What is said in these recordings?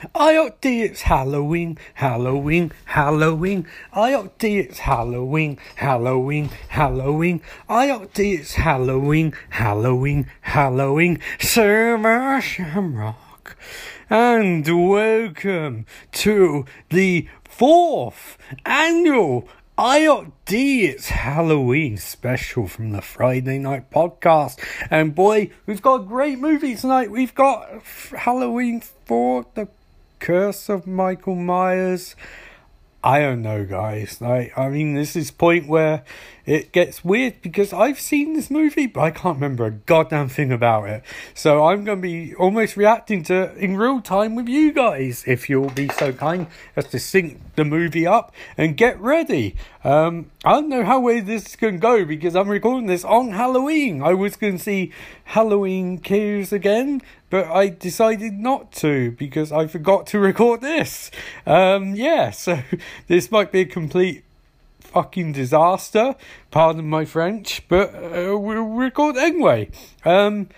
IOD, it's Halloween, Halloween, Halloween. IOD, it's Halloween, Halloween, Halloween. IOD, it's Halloween, Halloween, Halloween. Summer Shamrock. And welcome to the fourth annual IOD, it's Halloween special from the Friday Night Podcast. And boy, we've got a great movie tonight. We've got Halloween 4, The Curse of Michael Myers. I don't know, guys. I, I mean, this is point where it gets weird because I've seen this movie, but I can't remember a goddamn thing about it. So I'm going to be almost reacting to it in real time with you guys, if you'll be so kind as to sync the movie up and get ready. Um, I don't know how way this can go because I'm recording this on Halloween. I was going to see Halloween Kills again, but I decided not to because I forgot to record this. Um, yeah, so this might be a complete fucking disaster. Pardon my French, but uh, we'll record anyway. Um,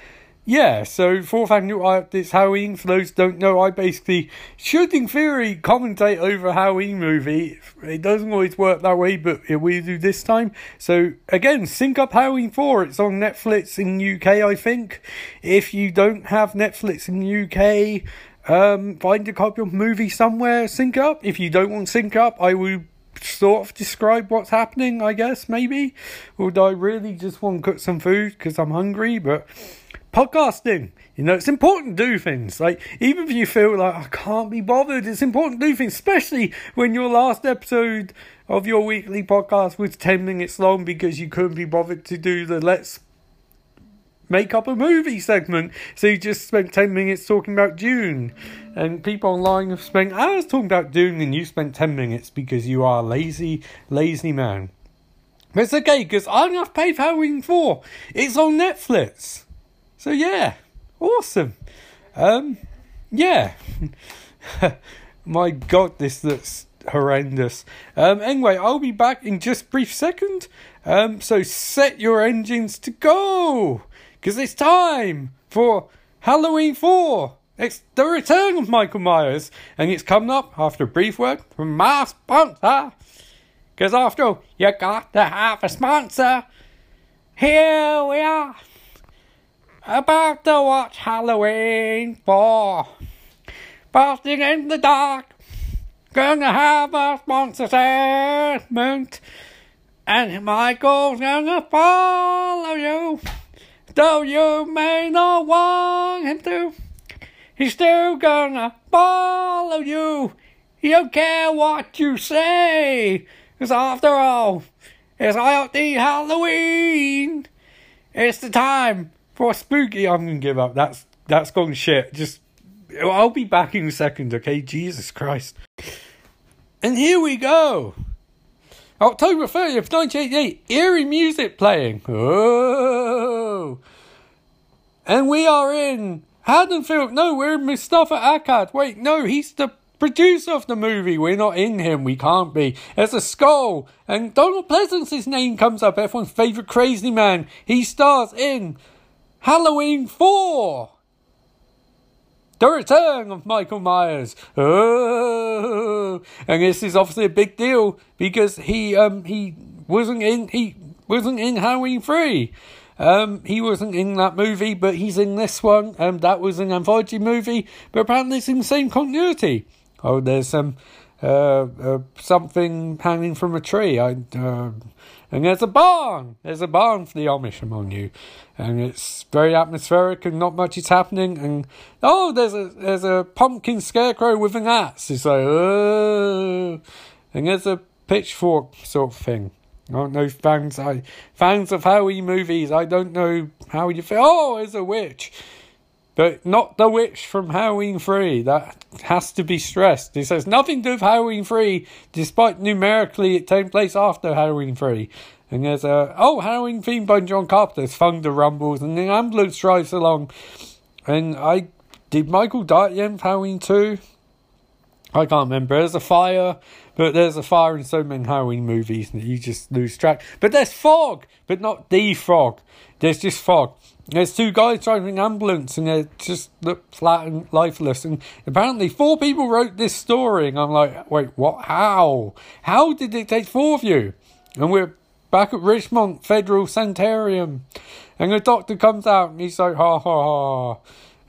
yeah, so fourth annual uh, this Halloween. For those don't know, I basically should, in theory, commentate over a Halloween movie. It doesn't always work that way, but we do this time. So again, sync up Halloween four. It's on Netflix in UK, I think. If you don't have Netflix in UK, um, find a copy of movie somewhere. Sync up. If you don't want sync up, I will sort of describe what's happening. I guess maybe. Do I really just want to cook some food because I'm hungry? But podcasting. You know, it's important to do things. Like, even if you feel like I can't be bothered, it's important to do things, especially when your last episode of your weekly podcast was 10 minutes long because you couldn't be bothered to do the let's make up a movie segment. So you just spent 10 minutes talking about Dune. And people online have spent hours talking about Dune, and you spent 10 minutes because you are a lazy, lazy man. But it's okay because I'm not paid for Halloween 4. It's on Netflix. So yeah, awesome. Um, yeah. My God, this looks horrendous. Um, anyway, I'll be back in just a brief second. Um, so set your engines to go, because it's time for Halloween 4. It's the return of Michael Myers, and it's coming up after a brief word from my sponsor. Because after all, you got to have a sponsor. Here we are about to watch Halloween 4. Busting in the dark. Gonna have a sponsor segment. And Michael's gonna follow you. Though you may not want him to. He's still gonna follow you. He don't care what you say. Cause after all, it's IoT Halloween. It's the time for spooky, I'm gonna give up. That's that's gone shit. Just I'll be back in a second, okay? Jesus Christ. And here we go. October 30th, 1988, eerie music playing. Oh. And we are in Haddonfield. No, we're in Moustapha Akkad. Wait, no, he's the producer of the movie. We're not in him. We can't be. There's a skull. And Donald Pleasence's name comes up. Everyone's favourite crazy man. He stars in Halloween 4! The return of Michael Myers. Oh, and this is obviously a big deal because he um he wasn't in he wasn't in Halloween 3. Um, he wasn't in that movie, but he's in this one. Um, that was an anthology movie, but apparently it's in the same continuity. Oh, there's some uh, uh something hanging from a tree. I uh, and there's a barn. There's a barn for the Amish among you, and it's very atmospheric and not much is happening. And oh, there's a there's a pumpkin scarecrow with an axe. It's like oh, and there's a pitchfork sort of thing. Don't know fans I fans of Halloween movies. I don't know how you feel. Oh, there's a witch. But not the witch from Halloween 3. That has to be stressed. It says nothing to do with Halloween 3, despite numerically it taking place after Halloween 3. And there's a, oh, Halloween theme by John Carpenter's Thunder Rumbles, and the ambulance drives along. And I, did Michael die of Halloween 2? I can't remember. There's a fire, but there's a fire in so many Halloween movies that you just lose track. But there's fog, but not the fog. There's just fog. There's two guys driving an ambulance and they just look flat and lifeless. And apparently, four people wrote this story. And I'm like, wait, what? How? How did it take four of you? And we're back at Ridgemont Federal Sanitarium. And the doctor comes out and he's like, ha ha ha.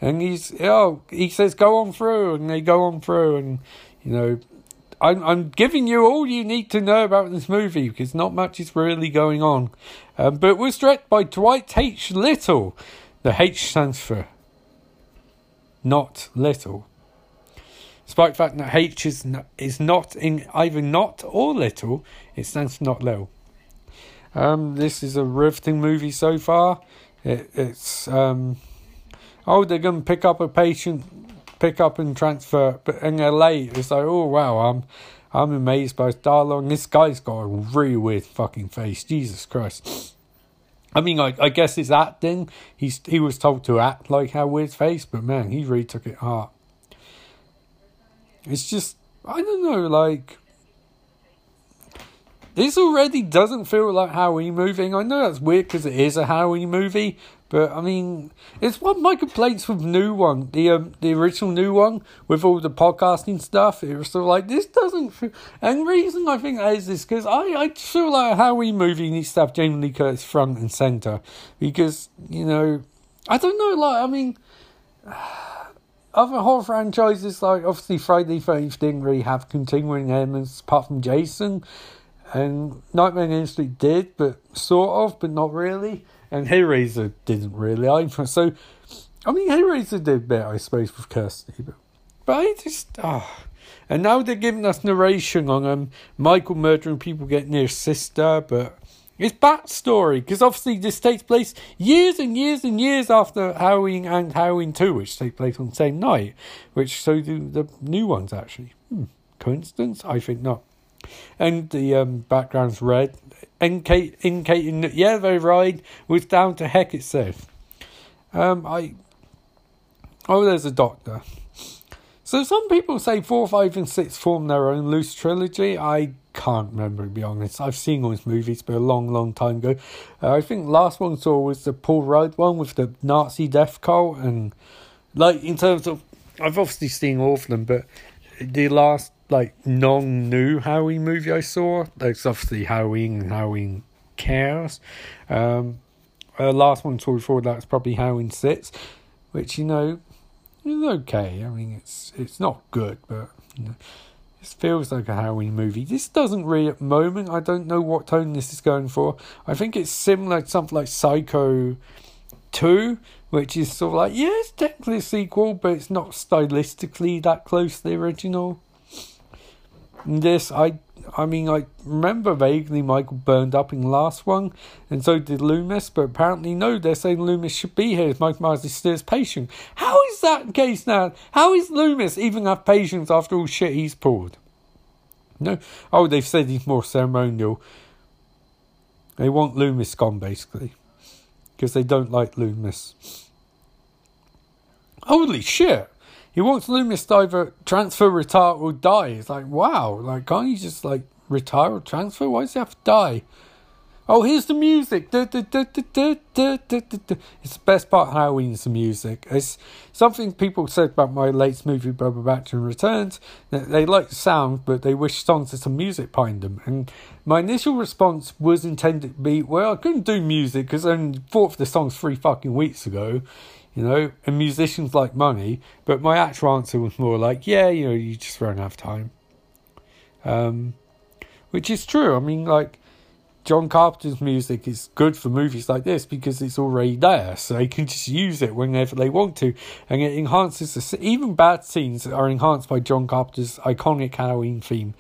And he's, oh, he says, go on through. And they go on through. And, you know, I'm, I'm giving you all you need to know about this movie because not much is really going on. Um, but it was directed by Dwight H. Little. The H stands for not little. Despite the fact that H is not, is not in either not or little, it stands for not little. Um, this is a riveting movie so far. It, it's um, oh, they're going to pick up a patient, pick up and transfer, but in LA, it's like oh wow, I'm I'm amazed by his dialogue. This guy's got a really weird fucking face. Jesus Christ. I mean, I, I guess it's acting. He's he was told to act like how weird face, but man, he really took it hard. It's just I don't know, like this already doesn't feel like Halloween movie. I know that's weird because it is a Halloween movie, but I mean, it's one of my complaints with new one, the um, the original new one with all the podcasting stuff. It was sort of like this doesn't. And reason I think that is this because I I feel like how we movie needs to have Jamie front and center because you know I don't know like I mean. Other horror franchises like obviously Friday the Thirteenth didn't really have continuing elements apart from Jason, and Nightmare on Elm Street did, but sort of, but not really. And Hellraiser didn't really either. So, I mean, Hellraiser did better, I suppose, with Kirsty, but, but I just, ah. Oh. And now they're giving us narration on um, Michael murdering people getting near his sister, but it's backstory, because obviously this takes place years and years and years after Halloween and Halloween 2, which take place on the same night, which so do the new ones, actually. Hmm. Coincidence? I think not and the um, background's red. Indicating that yeah, they ride was down to heck itself. Um, I oh, there's a doctor. So some people say four, five, and six form their own loose trilogy. I can't remember to be honest. I've seen all these movies, but a long, long time ago. Uh, I think last one I saw was the Paul Rudd one with the Nazi death cult, and like in terms of, I've obviously seen all of them, but the last like non new Halloween movie I saw. There's obviously Halloween and Halloween Kills. Um, uh, last one saw before that was probably Halloween Six, which you know is okay. I mean, it's it's not good, but you know, it feels like a Halloween movie. This doesn't really at the moment. I don't know what tone this is going for. I think it's similar to something like Psycho Two, which is sort of like yeah, it's technically a sequel, but it's not stylistically that close to the original. This, I I mean, I remember vaguely Michael burned up in the last one, and so did Loomis, but apparently, no, they're saying Loomis should be here as Mike Myers is still his patient. How is that the case now? How is Loomis even have patience after all shit he's pulled? No, oh, they've said he's more ceremonial. They want Loomis gone, basically, because they don't like Loomis. Holy shit! He wants Loomis either transfer, retire, or die. It's like, wow, like, can't you just, like, retire or transfer? Why does he have to die? Oh, here's the music. It's the best part of Halloween is the music. It's something people said about my latest movie, Bubba Batman Returns. That they like the sound, but they wish songs had some music behind them. And my initial response was intended to be, well, I couldn't do music because I only thought of the songs three fucking weeks ago you know, and musicians like money. But my actual answer was more like, yeah, you know, you just run out of time. Um, which is true. I mean, like, John Carpenter's music is good for movies like this because it's already there, so they can just use it whenever they want to, and it enhances the even bad scenes are enhanced by John Carpenter's iconic Halloween theme.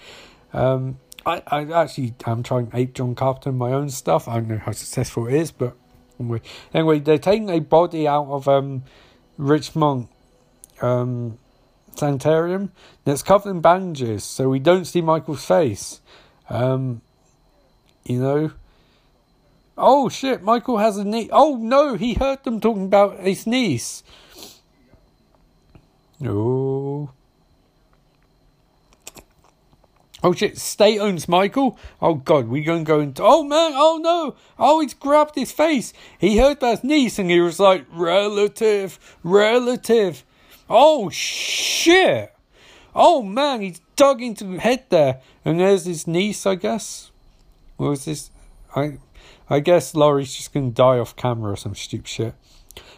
Um, I, I actually am trying to ape John Carpenter in my own stuff. I don't know how successful it is, but Anyway, they're taking a body out of um, Ridgemont um, Sanitarium that's covered in bandages, so we don't see Michael's face. Um, you know. Oh shit! Michael has a knee. Oh no! He heard them talking about his niece. Oh. Oh shit, State owns Michael? Oh god, we're gonna go into Oh man, oh no! Oh he's grabbed his face. He heard that niece and he was like, relative, relative. Oh shit! Oh man, he's dug into the head there. And there's his niece, I guess. What was this? I I guess Laurie's just gonna die off camera or some stupid shit.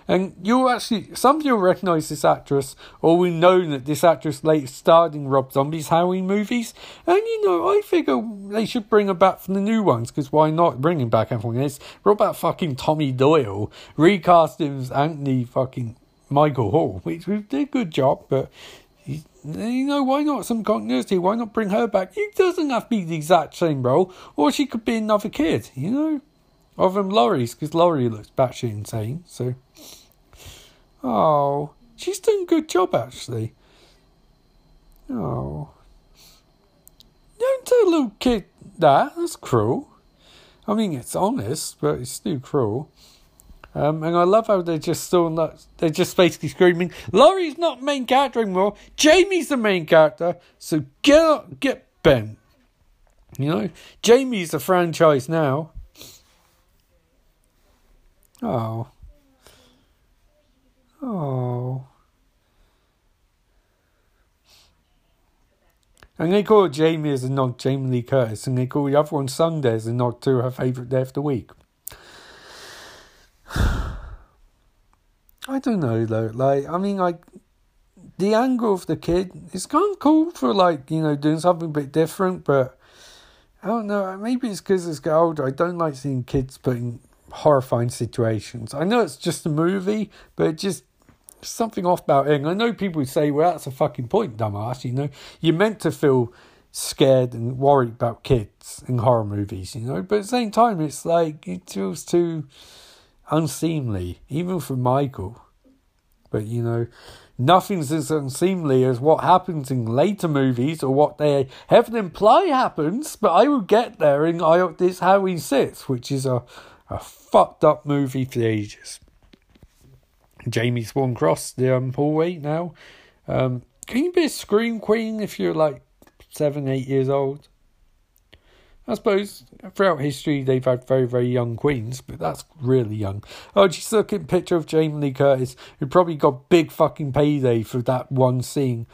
And you'll actually, some of you'll recognise this actress, or we know that this actress later starred in Rob Zombie's Halloween movies. And you know, I figure they should bring her back from the new ones, because why not bring him back everyone else? What about fucking Tommy Doyle? Recast him as Anthony fucking Michael Hall, which did a good job, but you know, why not some continuity? Why not bring her back? It doesn't have to be the exact same role, or she could be another kid, you know? Other than Laurie's, because Laurie looks batshit insane, so. Oh, she's done a good job actually. Oh. Don't tell a little kid that. That's cruel. I mean, it's honest, but it's still cruel. Um, and I love how they're just still not, they're just basically screaming, Laurie's not main character anymore. Jamie's the main character. So get up, get bent. You know, Jamie's the franchise now. Oh. Oh. And they call Jamie as a nod, Jamie Lee Curtis, and they call the other one Sunday as a nod to her favourite day of the week. I don't know though. Like, I mean, like the angle of the kid is kind of cool for like you know doing something a bit different, but I don't know. Maybe it's because it's get older. I don't like seeing kids put in horrifying situations. I know it's just a movie, but just something off about it. I know people say, well, that's a fucking point, dumbass. You know, you're meant to feel scared and worried about kids in horror movies, you know, but at the same time, it's like, it feels too unseemly, even for Michael. But, you know, nothing's as unseemly as what happens in later movies or what they heaven imply happens, but I will get there in I, this Halloween 6, which is a, a fucked up movie for the ages. Jamie Swan Cross, the um, hallway now. Um, can you be a scream queen if you're like seven, eight years old? I suppose throughout history they've had very, very young queens, but that's really young. Oh, just look at picture of Jamie Lee Curtis, who probably got big fucking payday for that one scene.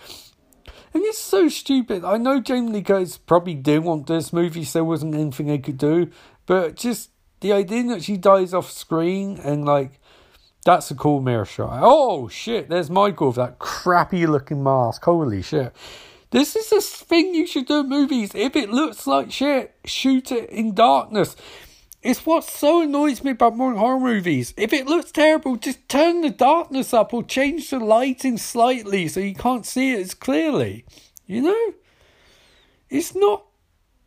And it's so stupid. I know Jamie Lee Curtis probably didn't want this movie, so there wasn't anything they could do. But just the idea that she dies off screen and like that's a cool mirror shot. Oh shit, there's Michael with that crappy looking mask. Holy shit. This is a thing you should do in movies. If it looks like shit, shoot it in darkness. It's what so annoys me about modern horror movies. If it looks terrible, just turn the darkness up or change the lighting slightly so you can't see it as clearly. You know? It's not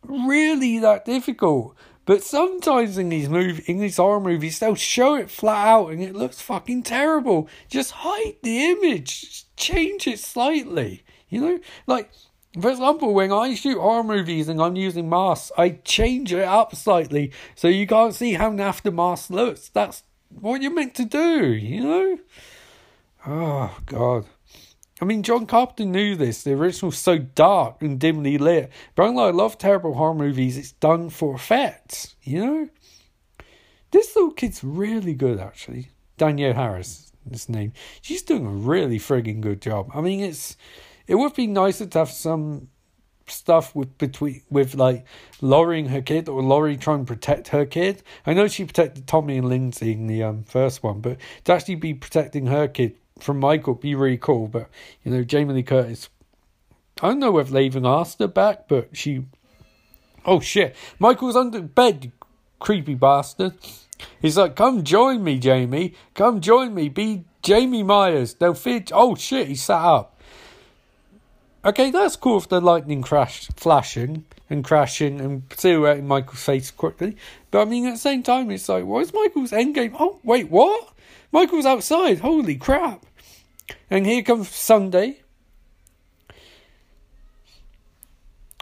really that difficult. But sometimes in these movie, in these horror movies, they'll show it flat out and it looks fucking terrible. Just hide the image, Just change it slightly. You know, like for example, when I shoot horror movies and I'm using masks, I change it up slightly so you can't see how naff the mask looks. That's what you're meant to do. You know. Oh God. I mean, John Carpenter knew this. The original's so dark and dimly lit. But unlike a lot of terrible horror movies, it's done for effect, you know? This little kid's really good, actually. Danielle Harris, this name. She's doing a really frigging good job. I mean, it's it would be nicer to have some stuff with between with like and her kid or Laurie trying to protect her kid. I know she protected Tommy and Lindsay in the um, first one, but to actually be protecting her kid from Michael be really cool. But you know, Jamie Lee Curtis, I don't know if they even asked her back, but she. Oh shit! Michael's under bed, creepy bastard. He's like, "Come join me, Jamie. Come join me. Be Jamie Myers. They'll fit." Oh shit! He sat up. Okay, that's cool if the lightning crash flashing and crashing and silhouetting Michael's face quickly. But I mean, at the same time, it's like, why is Michael's endgame? Oh, wait, what? Michael's outside. Holy crap. And here comes Sunday.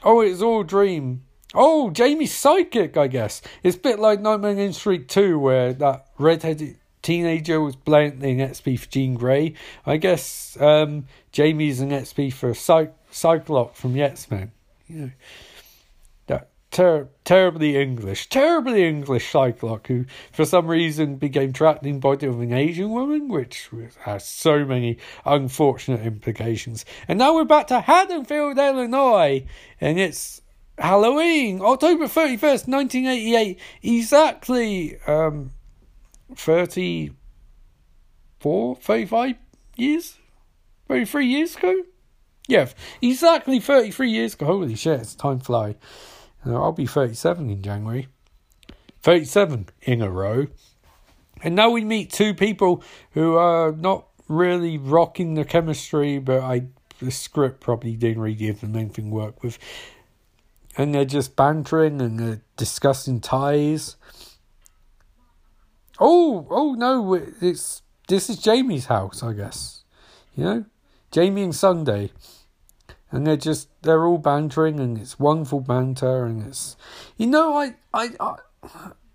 Oh, it's all dream. Oh, Jamie's psychic, I guess. It's a bit like Nightmare Elm Street 2, where that redheaded teenager was blatantly an XP for Jean Grey. I guess um, Jamie's an XP for Cy- Cyclops from X Men. You know. ter- terribly English, terribly English Psylocke, who for some reason became trapped in body of an Asian woman, which has so many unfortunate implications. And now we're back to Haddonfield, Illinois, and it's Halloween, October 31st, 1988, exactly um, 34, 35 years? 33 years ago? Yeah, exactly 33 years ago. Holy shit, it's time fly. Uh, I'll be 37 in January. 37 in a row. And now we meet two people who are not really rocking the chemistry, but I the script probably didn't really give them anything to work with. And they're just bantering and they're discussing ties. Oh, oh no, it's this is Jamie's house, I guess. You know? Jamie and Sunday and they're just they're all bantering and it's wonderful banter and it's you know I I, I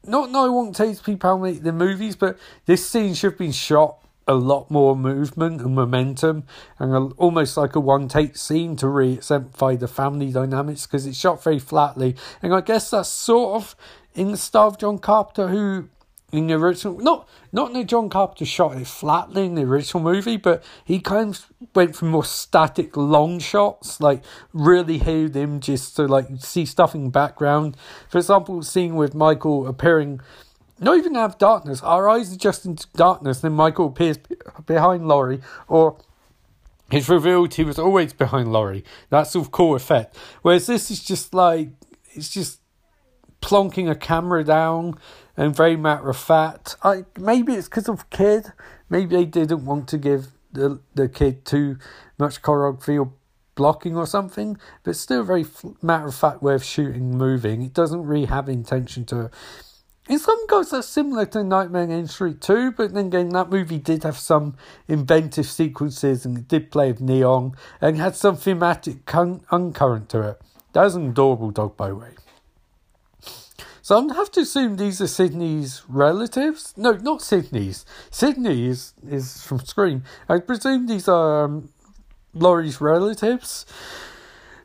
not no I won't take people how the movies but this scene should have been shot a lot more movement and momentum and a, almost like a one take scene to re exemplify the family dynamics because it's shot very flatly and I guess that's sort of in the style of John Carpenter who in the original, not not that John Carpenter shot it flatly in the original movie, but he kind of went for more static long shots, like really hid just to like see stuff in the background. For example, scene with Michael appearing, not even have darkness, our eyes adjust into darkness, then Michael appears behind Laurie, or it's revealed he was always behind Laurie. That's sort of cool effect. Whereas this is just like it's just plonking a camera down and very matter of fact. I maybe it's because of kid. Maybe they didn't want to give the the kid too much choreography or blocking or something, but still very matter of fact way of shooting, moving. It doesn't really have intention to. In some goes that's similar to Nightmare on Elm Street 2, but then again, that movie did have some inventive sequences and it did play with neon and had some thematic con- uncurrent to it. That was an adorable dog, by the way. So I have to assume these are Sydney's relatives. No, not Sydney's. Sydney is, is from Scream. I presume these are um, Laurie's relatives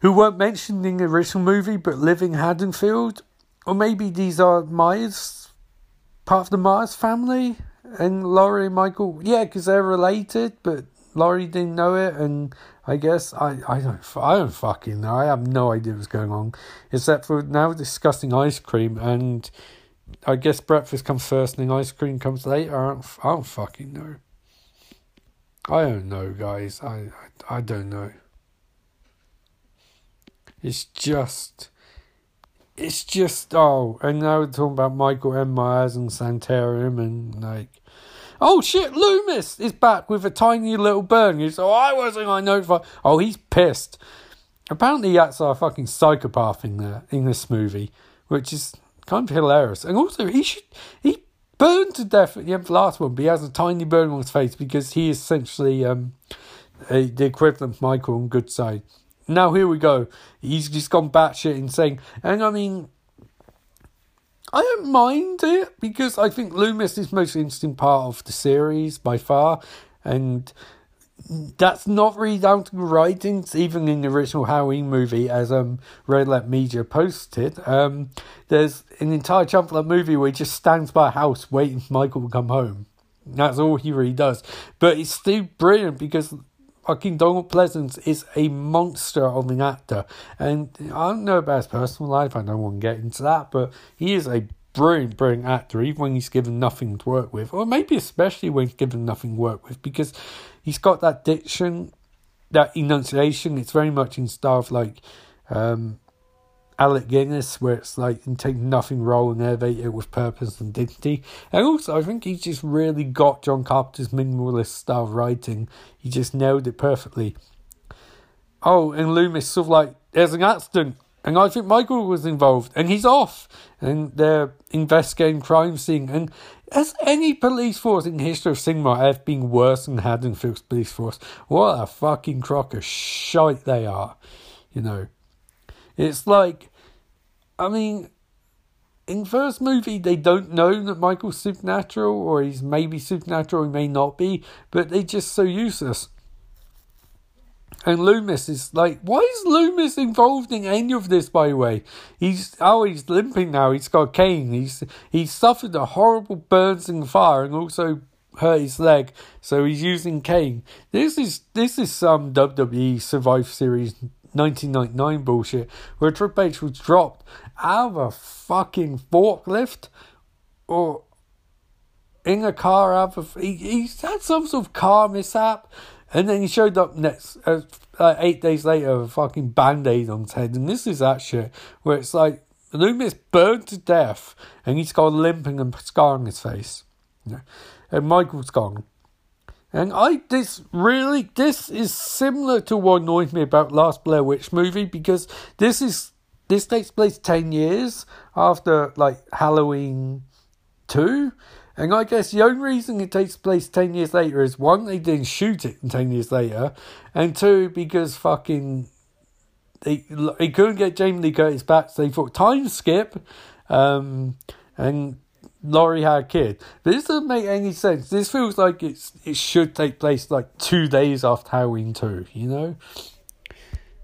who weren't mentioned in the original movie but live in Haddonfield. Or maybe these are Myers, part of the Myers family. And Laurie and Michael, yeah, because they're related, but Laurie didn't know it, and I guess I, I don't I don't fucking know. I have no idea what's going on, except for now discussing ice cream, and I guess breakfast comes first, and then ice cream comes later. I don't, I don't fucking know. I don't know, guys. I, I I don't know. It's just. It's just oh, and now we're talking about Michael M. Myers and Sanitarium and like Oh shit, Loomis is back with a tiny little burn. He's oh I wasn't I notified. Oh he's pissed. Apparently that's a fucking psychopath in there in this movie, which is kind of hilarious. And also he should he burned to death at the end of the last one, but he has a tiny burn on his face because he is essentially um a, the equivalent of Michael on good side. Now here we go. He's just gone batshit insane. And I mean I don't mind it because I think Loomis is the most interesting part of the series by far, and that's not really down to the writings, even in the original Halloween movie, as um Red Letter Media posted. Um, there's an entire chunk of that movie where he just stands by a house waiting for Michael to come home. That's all he really does. But it's still brilliant because fucking Donald Pleasence is a monster of an actor. And I don't know about his personal life, I don't want to get into that, but he is a brilliant, brilliant actor, even when he's given nothing to work with, or maybe especially when he's given nothing to work with, because he's got that diction, that enunciation. It's very much in of like um, Alec Guinness, where it's like you take nothing role and elevate it with purpose and dignity. And also, I think he's just really got John Carpenter's minimalist style of writing. He just nailed it perfectly. Oh, and Loomis sort of like, there's an accident. And I think Michael was involved, and he's off. And they're investigating crime scene. And has any police force in the history of cinema ever been worse than Haddonfield's police force? What a fucking crock of shite they are, you know. It's like, I mean, in first movie they don't know that Michael's supernatural, or he's maybe supernatural, he may not be, but they're just so useless. and Loomis is like, why is Loomis involved in any of this? By the way, he's oh he's limping now. He's got cane. He's he's suffered a horrible burns the fire and also hurt his leg, so he's using cane. This is this is some WWE Survivor Series 1999 bullshit where Triple H was dropped out of a fucking forklift or in a car out of he, he's had some sort of car mishap and then he showed up next uh, uh, eight days later with a fucking band-aid on his head and this is that shit where it's like Loomis burned to death and he's got a limping and scar on his face yeah. and Michael's gone and I this really this is similar to what annoyed me about last Blair Witch movie because this is this takes place ten years after like Halloween two. And I guess the only reason it takes place 10 years later is one, they didn't shoot it 10 years later, and two, because fucking they, they couldn't get Jamie Lee Curtis back, so they thought time skip, um, and Laurie had a kid. This doesn't make any sense. This feels like it's it should take place like two days after Halloween 2, you know?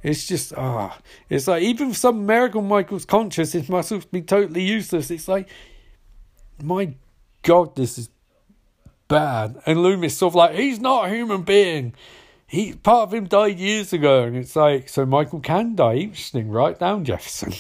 It's just ah, it's like even some miracle Michael's conscious, his muscles be totally useless. It's like my God, this is bad. And Loomis sort of like, he's not a human being. He part of him died years ago, and it's like, so Michael can die. Interesting. right down Jefferson.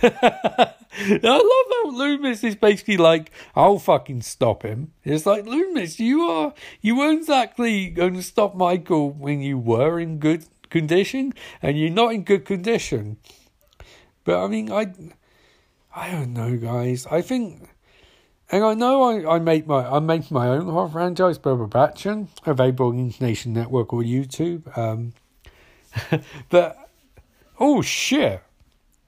I love how Loomis is basically like, I'll fucking stop him. It's like, Loomis, you are, you weren't exactly going to stop Michael when you were in good condition, and you're not in good condition. But I mean, I, I don't know, guys. I think, and I know I, I make my, I make my own horror franchise, Boba Batchin, available on Nation Network or YouTube. Um, but, oh shit.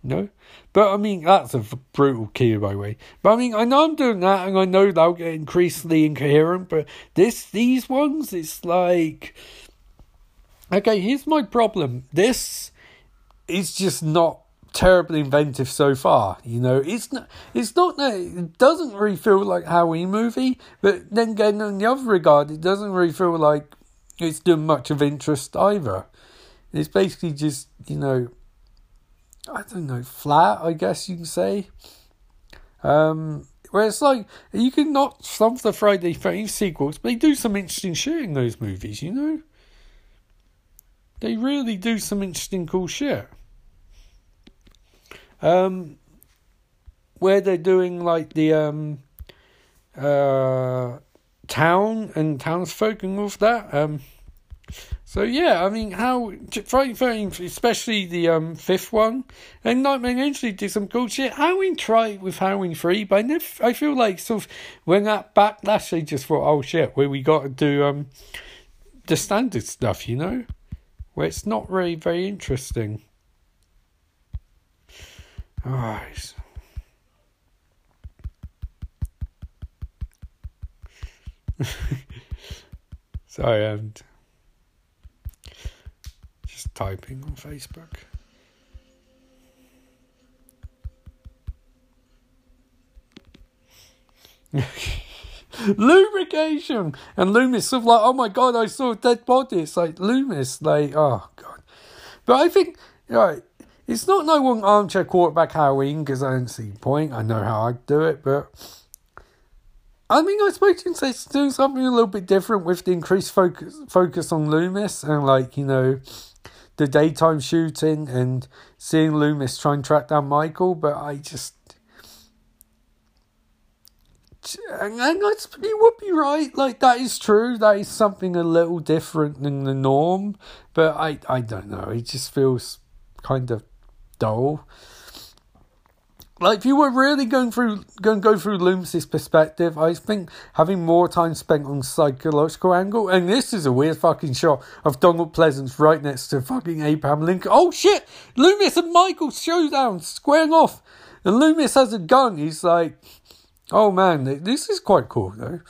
No? But I mean, that's a brutal key, by the way. But I mean, I know I'm doing that, and I know they'll get increasingly incoherent. But this, these ones, it's like, okay, here's my problem. This is just not terribly inventive so far. You know, it's not. It's not that it doesn't really feel like Halloween movie. But then again, in the other regard, it doesn't really feel like it's doing much of interest either. It's basically just you know I don't know, flat, I guess you can say. Um, where it's like, you can not some of the Friday 13th sequels, but they do some interesting shit in those movies, you know? They really do some interesting cool shit. Um, where they're doing like the um, uh, town and townsfolk and all of that. Um, so yeah, I mean, how Friday Thirteen, especially the um fifth one, and Nightmare Entry did some cool shit. Halloween tried with Halloween three, but I, never, I feel like sort of when that backlash, they just thought, oh shit, where we got to do um the standard stuff, you know, where it's not really very interesting. All right. Sorry, I'm just typing on Facebook. Lubrication and Loomis of like, oh my god, I saw a dead body. It's like Loomis, like, oh god. But I think, right, it's not no one armchair quarterback Halloween because I don't see the point. I know how I'd do it, but I mean, I suppose you can say doing something a little bit different with the increased focus focus on Loomis and like you know the daytime shooting and seeing Loomis try and track down Michael, but I just. And that's, you would be right. Like that is true. That is something a little different than the norm. But I, I don't know. It just feels kind of dull like if you were really going through going go through Loomis's perspective, I think having more time spent on psychological angle, and this is a weird fucking shot of Donald Pleasence right next to fucking Abraham Lincoln. Oh shit! Loomis and Michael showdown, squaring off, and Loomis has a gun. He's like, oh man, this is quite cool though.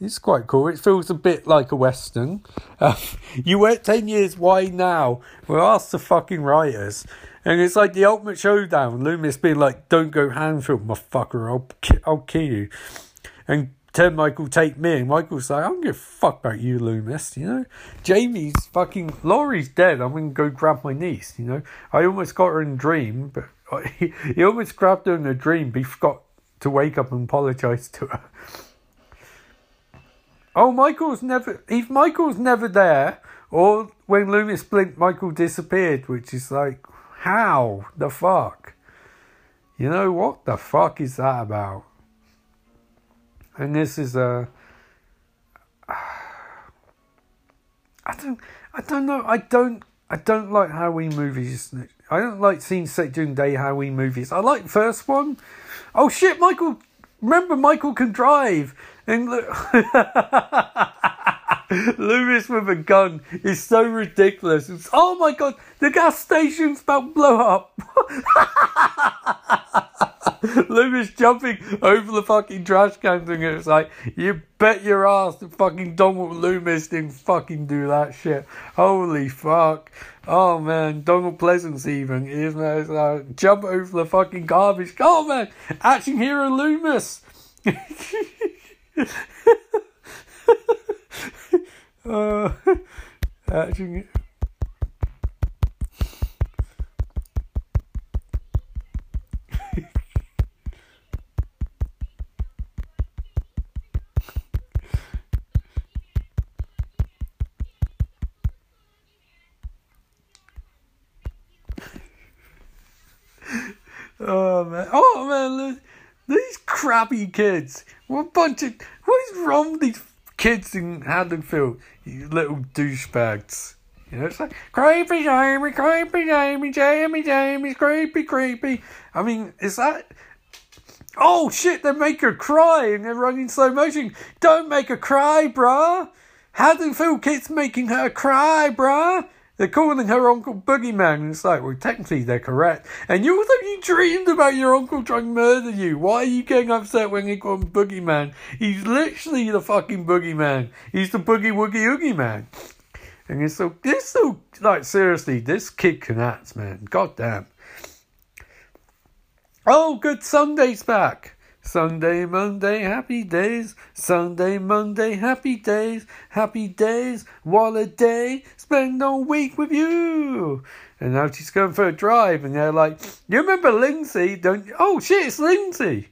It's quite cool. It feels a bit like a western. Uh, you wait ten years. Why now? We well, ask the fucking writers. And it's like the ultimate showdown. Loomis being like, "Don't go Hanfield, motherfucker. I'll I'll kill you." And tell Michael take me. And Michael's like, "I don't give a fuck about you, Loomis." You know, Jamie's fucking Laurie's dead. I'm gonna go grab my niece. You know, I almost got her in a dream, but he, he almost grabbed her in a dream, but he forgot to wake up and apologize to her. Oh, Michael's never. If Michael's never there, or when Loomis blinked, Michael disappeared, which is like, how the fuck? You know what the fuck is that about? And this is a. I don't. I don't know. I don't. I don't like Halloween movies. I don't like seeing set during day Halloween movies. I like first one. Oh shit, Michael! Remember, Michael can drive. And look, Loomis with a gun is so ridiculous. It's, oh my god, the gas station's about to blow up. Loomis jumping over the fucking trash can and it's like, you bet your ass that fucking Donald Loomis didn't fucking do that shit. Holy fuck. Oh man, Donald Pleasence even? It's like, jump over the fucking garbage. Oh man, action hero Loomis. uh, action. Oh man! Oh man! These crappy kids. What bunch of what is wrong with these kids in Haddonfield? You little douchebags. You know, it's like creepy Jamie, creepy Jamie, Jamie, Jamie, creepy, creepy. I mean, is that? Oh shit! They make her cry and they're running slow motion. Don't make her cry, bruh. Haddonfield kids making her cry, bruh. They're calling her Uncle Boogeyman, and it's like, well, technically they're correct. And you thought you dreamed about your uncle trying to murder you. Why are you getting upset when you call him Boogeyman? He's literally the fucking Boogeyman. He's the Boogie Woogie Oogie Man. And it's so, it's so, like, seriously, this kid can act, man. God damn. Oh, good Sunday's back. Sunday, Monday, happy days. Sunday, Monday, happy days. Happy days, what a day. Spend all week with you. And now she's going for a drive, and they're like, You remember Lindsay, don't you? Oh shit, it's Lindsay.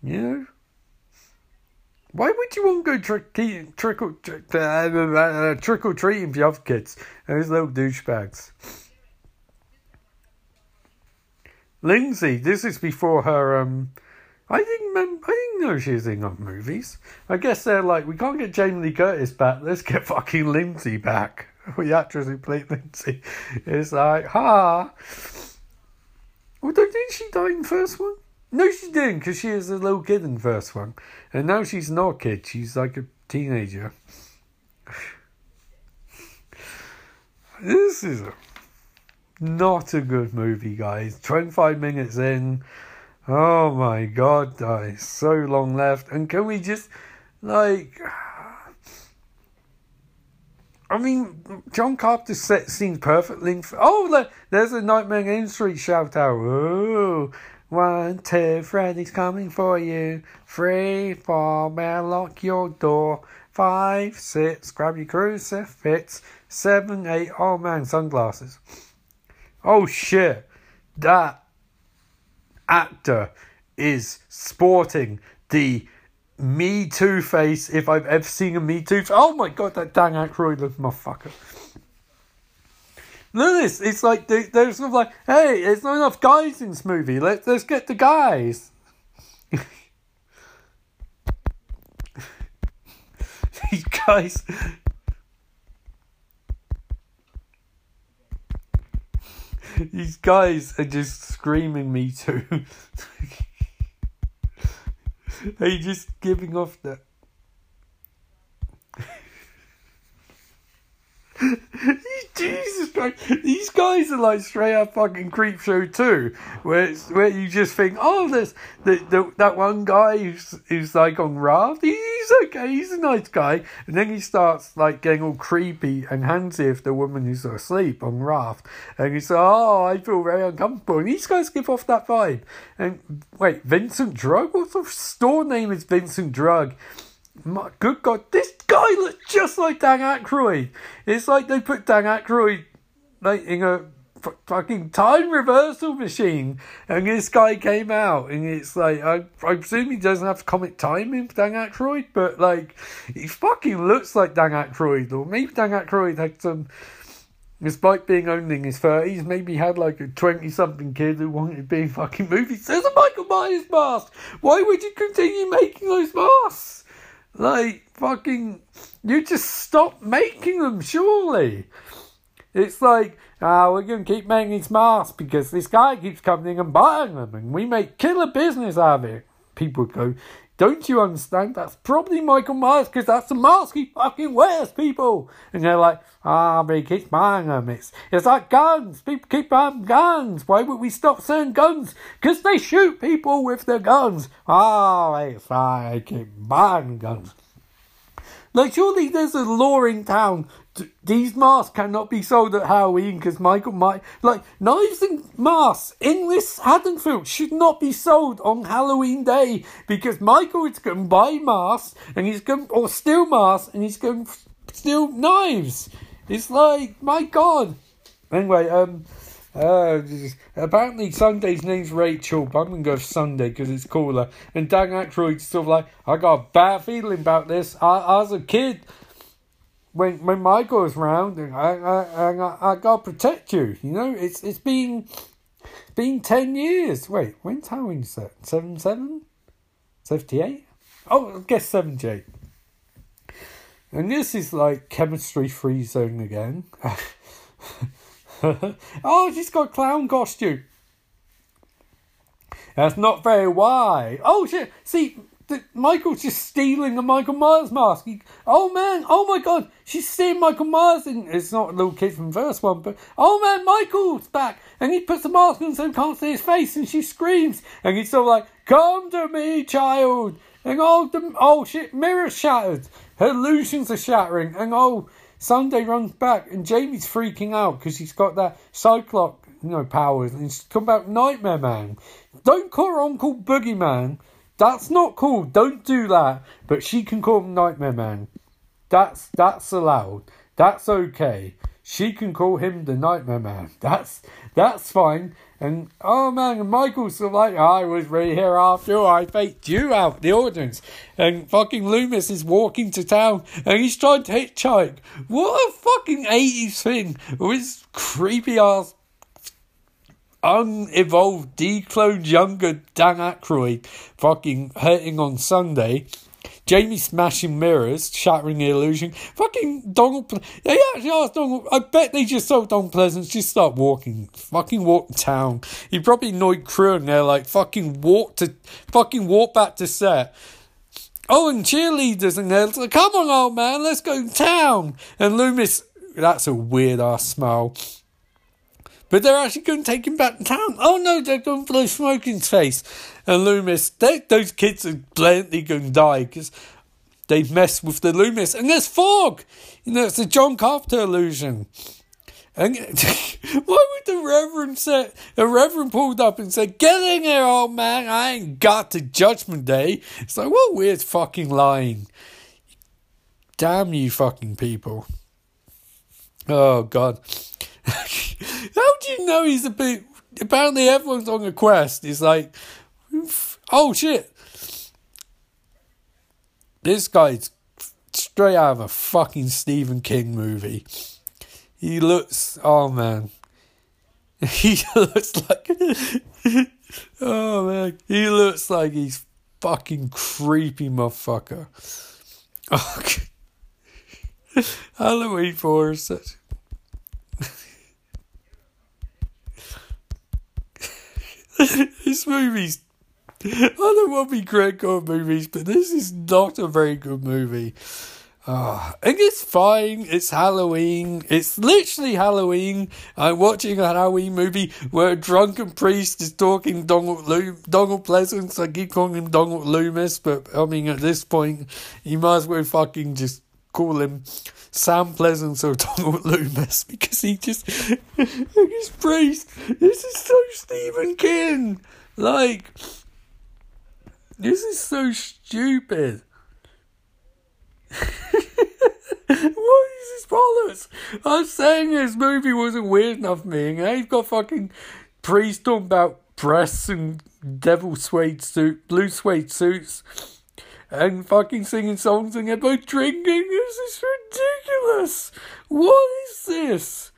You know? Why would you want to go trick, trickle, trick, uh, uh, trickle treating for the other kids? Those little douchebags. Lindsay, this is before her um I didn't I didn't know she was in other movies. I guess they're like, we can't get Jamie Lee Curtis back, let's get fucking Lindsay back. The actress who played Lindsay. It's like, ha. Well, didn't she die in the first one? No, she didn't, because she was a little kid in the first one. And now she's not a kid, she's like a teenager. this is a, not a good movie, guys. 25 minutes in. Oh my god, guys, so long left. And can we just, like. I mean, John Carpenter's set seems perfectly. Oh, there's a Nightmare on Elm Street shout out. Ooh. One, two, Freddy's coming for you. Three, four, man, lock your door. Five, six, grab your crucifix. Seven, eight, oh man, sunglasses. Oh shit. That actor is sporting the Me Too face if I've ever seen a Me Too. Oh my god, that Dan Aykroyd little motherfucker. Look at this. It's like they, they're sort of like, hey, there's not enough guys in this movie. Let's let's get the guys. These guys. These guys are just screaming me too. They're just giving off that. Jesus Christ. These guys are like straight up fucking Creepshow 2, where where you just think, oh, there's the, the, that one guy who's, who's like on raft. He's okay, he's a nice guy. And then he starts like getting all creepy and handsy if the woman who's asleep on raft. And he's like, oh, I feel very uncomfortable. And these guys give off that vibe. And wait, Vincent Drug? What the store name is Vincent Drug? My good God, this guy looks just like Dan Aykroyd. It's like they put Dan Aykroyd like in a fucking time reversal machine, and this guy came out, and it's like I, I presume he doesn't have comic timing, Dan Aykroyd, but like he fucking looks like Dan Aykroyd, or maybe Dan Aykroyd had some. Despite being only in his thirties, maybe he had like a twenty-something kid who wanted to be in fucking movies. There's a Michael Myers mask. Why would you continue making those masks? Like, fucking, you just stop making them, surely. It's like, ah, we're going to keep making these masks because this guy keeps coming and buying them and we make killer business out of it. People go, don't you understand? That's probably Michael Myers because that's the mask he fucking wears, people. And they're like, ah, but he keeps buying them. It's, it's like guns. People keep buying guns. Why would we stop selling guns? Because they shoot people with their guns. Ah, oh, it's like they keep buying guns. Like, surely there's a law in town. These masks cannot be sold at Halloween because Michael might. Like, knives and masks in this Haddonfield should not be sold on Halloween Day because Michael is going to buy masks and he's going or steal masks and he's going to steal knives. It's like, my God. Anyway, um, uh, apparently Sunday's name's Rachel, but I'm gonna go Sunday because it's cooler. And Dan Aykroyd's sort of like, I got a bad feeling about this. I, I was a kid when when Michael was around, I I, I, I gotta protect you. You know, it's it's been been ten years. Wait, when's Halloween set? Seven seven? Seventy eight? Oh, I guess seventy eight. And this is like chemistry free zone again. oh, she's got clown costume. That's not very wise. Oh shit! See, Michael's just stealing a Michael Myers mask. He, oh man! Oh my god! She's stealing Michael Myers. And it's not a little kid from the first one, but oh man, Michael's back, and he puts the mask on so can't see his face, and she screams, and he's sort of like, "Come to me, child!" And oh, the, oh shit! mirror shattered. Illusions are shattering, and oh Sunday runs back and Jamie's freaking out because he's got that Cyclops, you know, powers and he's come back Nightmare Man. Don't call her Uncle Boogeyman. That's not cool. Don't do that. But she can call him Nightmare Man. That's that's allowed. That's okay. She can call him the Nightmare Man. That's that's fine. And oh man, Michael's like, I was really here after all. I faked you out the audience. And fucking Loomis is walking to town and he's trying to hitchhike. What a fucking 80s thing with creepy ass, unevolved, decloned younger Dan Aykroyd fucking hurting on Sunday. Jamie smashing mirrors, shattering the illusion. Fucking Donald. Ple- they actually asked Donald. I bet they just told Donald Pleasence just start walking. Fucking walk town. He probably annoyed crew and they're like fucking walk to fucking walk back to set. Oh, and cheerleaders and they're like, come on, old man, let's go to town. And Loomis, that's a weird ass smile. But they're actually going to take him back to town. Oh no, they're going blow smoke in his face. And Loomis, they, those kids are blatantly going to die because they mess with the Loomis. And there's fog! You know, it's a John Carpenter illusion. And why would the Reverend say, the Reverend pulled up and said, Get in here, old man, I ain't got to Judgment Day. It's like, what weird fucking lying. Damn you fucking people. Oh, God. How do you know he's a bit? Apparently, everyone's on a quest. He's like, oh shit, this guy's straight out of a fucking Stephen King movie. He looks, oh man, he looks like, oh man, he looks like he's fucking creepy motherfucker. Oh, Halloween for such this movie's. I don't want to be critical of movies, but this is not a very good movie. Oh, and it's fine. It's Halloween. It's literally Halloween. I'm watching a Halloween movie where a drunken priest is talking Donald, Lo- Donald Pleasence. I keep calling him Donald Loomis, but I mean, at this point, you might as well fucking just call him Sam Pleasence or Donald Loomis because he just, he's priest. This is so Stephen King. Like, this is so stupid. what is this bollocks? I'm saying this movie wasn't weird enough for me, and now you've got fucking priests talking about breasts and devil suede suit, blue suede suits, and fucking singing songs and about drinking. This is ridiculous. What is this?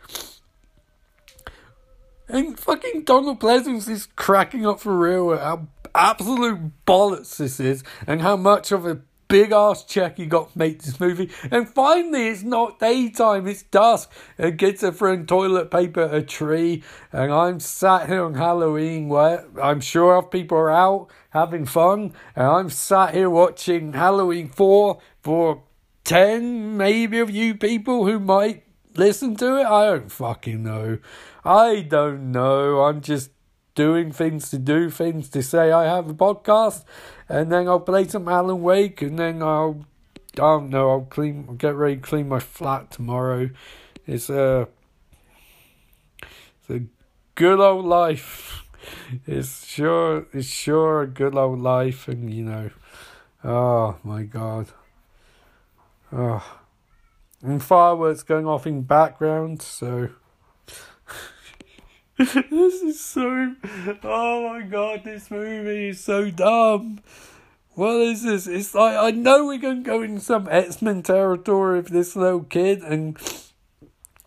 And fucking Donald Pleasence is cracking up for real how absolute bollocks this is, and how much of a big ass check he got to make this movie. And finally, it's not daytime, it's dusk. And gets her throwing toilet paper a tree. And I'm sat here on Halloween where I'm sure people are out having fun. And I'm sat here watching Halloween 4 for 10 maybe of you people who might listen to it. I don't fucking know. I don't know. I'm just doing things to do things to say I have a podcast, and then I'll play some Alan Wake, and then I'll I don't know I'll clean get ready to clean my flat tomorrow. It's a it's a good old life. It's sure it's sure a good old life, and you know, oh my god, oh, and fireworks going off in background, so. this is so. Oh my god, this movie is so dumb. What is this? It's like I know we're gonna go in some X Men territory with this little kid, and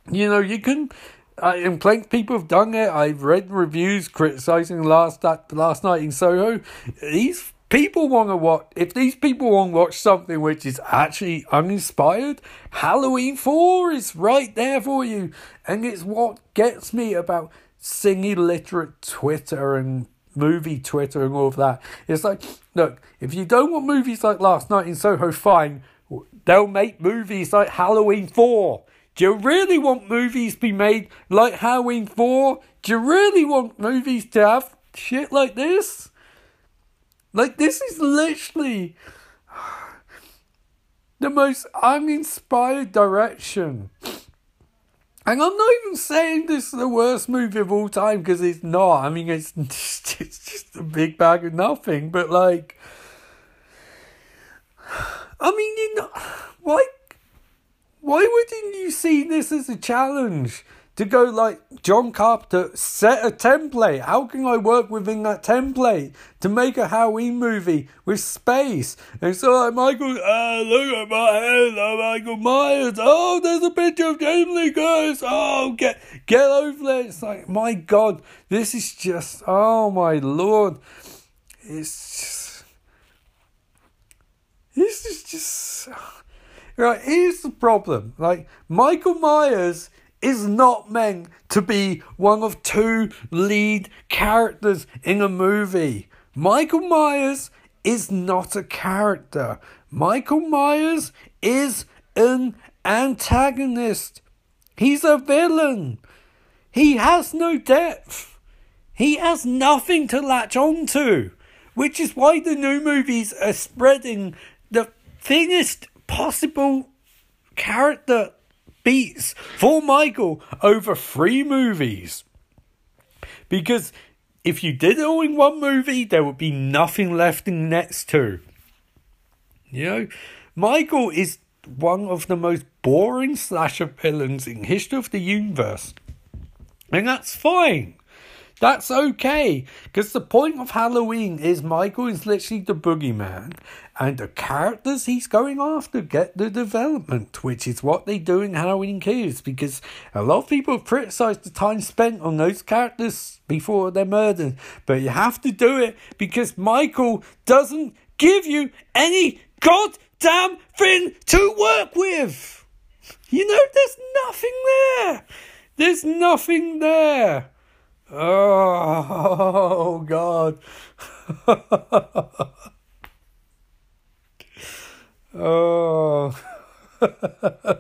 you know you can. I and plenty people have done it. I've read reviews criticizing last that last night in Soho. These people want to watch. If these people want to watch something which is actually uninspired, Halloween Four is right there for you, and it's what gets me about singing literate Twitter and movie Twitter and all of that. It's like, look, if you don't want movies like Last Night in Soho, fine. They'll make movies like Halloween 4. Do you really want movies to be made like Halloween 4? Do you really want movies to have shit like this? Like, this is literally the most uninspired direction. And I'm not even saying this is the worst movie of all time because it's not. I mean, it's just, it's just a big bag of nothing. But like, I mean, you know, why, why wouldn't you see this as a challenge? To go like John Carpenter set a template. How can I work within that template to make a Halloween movie with space? And so like Michael, uh, look at my head, I'm Michael Myers. Oh, there's a picture of Jamie Lee Curtis. Oh, get get over it. It's like my God, this is just oh my Lord, it's just this is just right. Here's the problem. Like Michael Myers is not meant to be one of two lead characters in a movie. Michael Myers is not a character. Michael Myers is an antagonist. He's a villain. He has no depth. He has nothing to latch on to, which is why the new movies are spreading the thinnest possible character beats for Michael over three movies. Because if you did it all in one movie, there would be nothing left in the next two. You know, Michael is one of the most boring slasher villains in history of the universe. And that's fine. That's okay, because the point of Halloween is Michael is literally the boogeyman, and the characters he's going after get the development, which is what they do in Halloween Kills, because a lot of people have criticised the time spent on those characters before they're murdered, but you have to do it because Michael doesn't give you any goddamn thing to work with. You know, there's nothing there. There's nothing there. Oh, God. oh.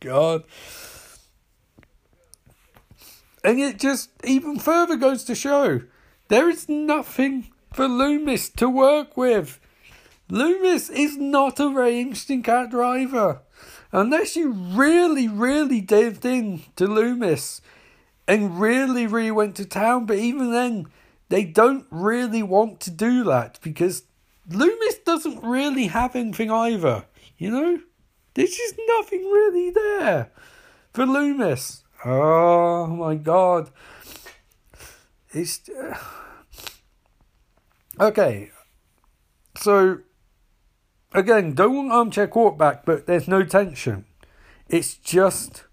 God. And it just even further goes to show there is nothing for Loomis to work with. Loomis is not a very interesting car driver. Unless you really, really dived in to Loomis and really, really went to town. But even then, they don't really want to do that because Loomis doesn't really have anything either. You know? There's just nothing really there for Loomis. Oh my god. It's. Uh... Okay. So, again, don't want armchair quarterback, but there's no tension. It's just.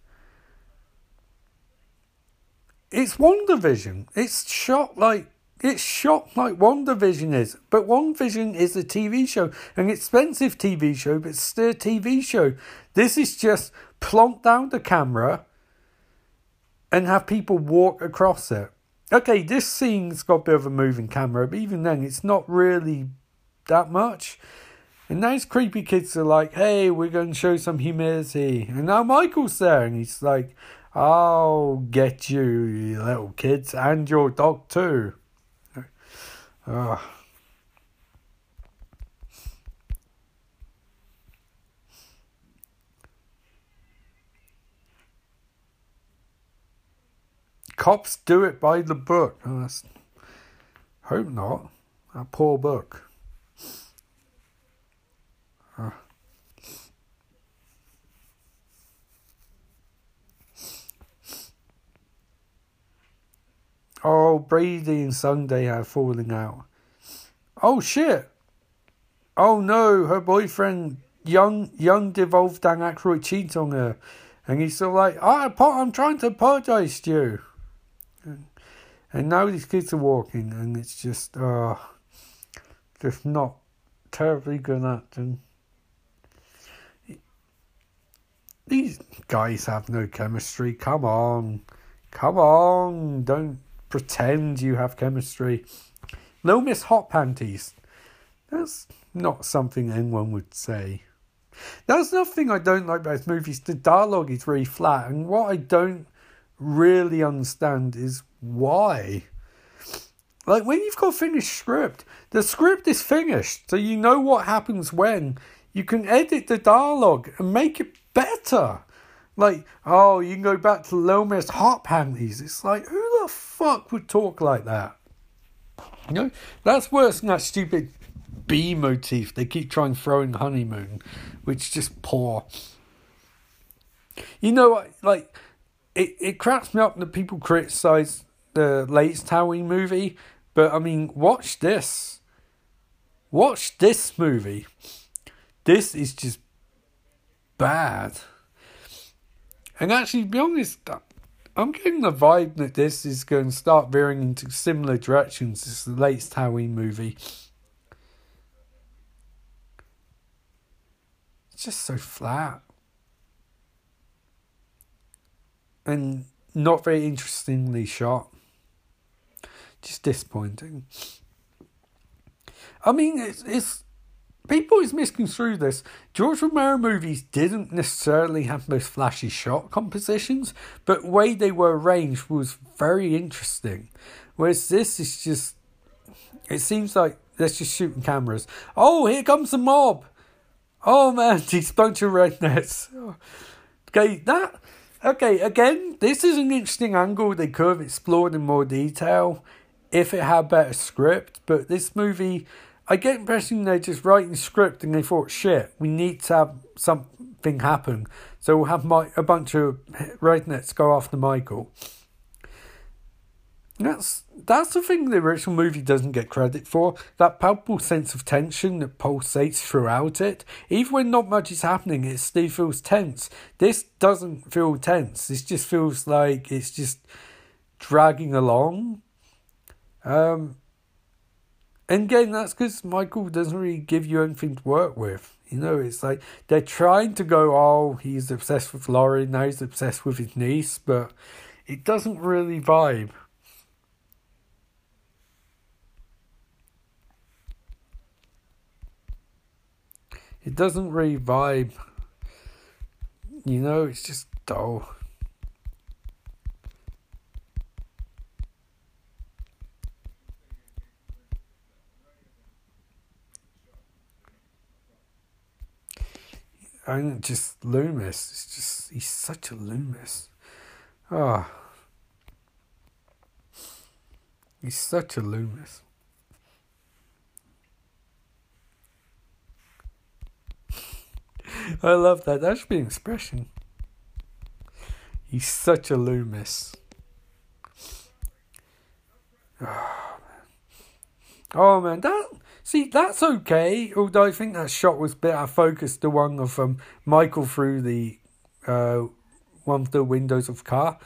It's WandaVision. It's shot like it's shot like WandaVision is, but WandaVision is a TV show, an expensive TV show, but still a TV show. This is just plonk down the camera and have people walk across it. Okay, this scene's got a bit of a moving camera, but even then, it's not really that much. And those creepy kids are like, hey, we're going to show some humility. And now Michael's there, and he's like, I'll get you, you little kids, and your dog too. Ugh. Cops do it by the book. Oh, hope not. A poor book. Oh, Brady and Sunday are falling out. Oh shit! Oh no, her boyfriend, young young devolved Dan Aykroyd, cheats on her, and he's sort like, I, I'm trying to apologize to you. And now these kids are walking, and it's just, uh, just not terribly good acting. These guys have no chemistry. Come on. Come on. Don't pretend you have chemistry. No Miss Hot Panties. That's not something anyone would say. That's nothing I don't like about this movie. The dialogue is really flat, and what I don't really understand is why. Like when you've got finished script, the script is finished, so you know what happens when. You can edit the dialogue and make it better. Like, oh, you can go back to Lomas hot panties. It's like, who the fuck would talk like that? You know, that's worse than that stupid bee motif they keep trying throwing honeymoon, which is just poor. You know, what? like it, it cracks me up that people criticize the latest Halloween movie, but I mean, watch this. Watch this movie. This is just bad. And actually, to be honest, I'm getting the vibe that this is going to start veering into similar directions as the latest Halloween movie. It's just so flat. And not very interestingly shot. Just disappointing. I mean, it's, it's people is misconstrue this. George Romero movies didn't necessarily have most flashy shot compositions, but way they were arranged was very interesting. Whereas this is just, it seems like they're just shooting cameras. Oh, here comes the mob. Oh man, these bunch of rednecks. Okay, that. Okay, again, this is an interesting angle they could have explored in more detail if it had better script. But this movie I get the impression they're just writing script and they thought, shit, we need to have something happen. So we'll have my, a bunch of rednecks go after Michael. That's that's the thing the original movie doesn't get credit for. That palpable sense of tension that pulsates throughout it. Even when not much is happening, it still feels tense. This doesn't feel tense. This just feels like it's just dragging along. Um, and again, that's because Michael doesn't really give you anything to work with. You know, it's like they're trying to go, oh, he's obsessed with Laurie, now he's obsessed with his niece, but it doesn't really vibe. it doesn't really vibe. You know, it's just dull. And just Loomis. It's just he's such a Loomis. Ah. Oh. He's such a Loomis. I love that. That should be an expression. He's such a Loomis. Oh man. Oh man, that see that's okay. Although I think that shot was a bit out of focus. The one of um, Michael through the uh, one of the windows of the car.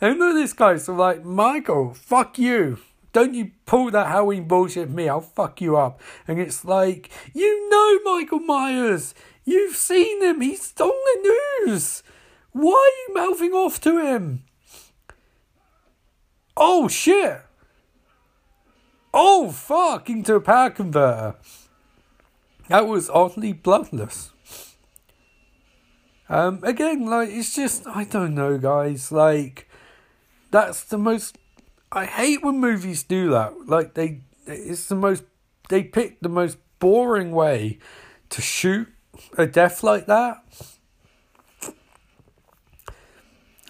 And look at this guy. So like Michael, fuck you. Don't you pull that Halloween bullshit me. I'll fuck you up. And it's like, you know Michael Myers. You've seen him. He's on the news. Why are you mouthing off to him? Oh shit. Oh fuck into a power converter. That was oddly bloodless. Um, again, like it's just I don't know, guys. Like that's the most I hate when movies do that. Like they, it's the most they pick the most boring way to shoot a death like that.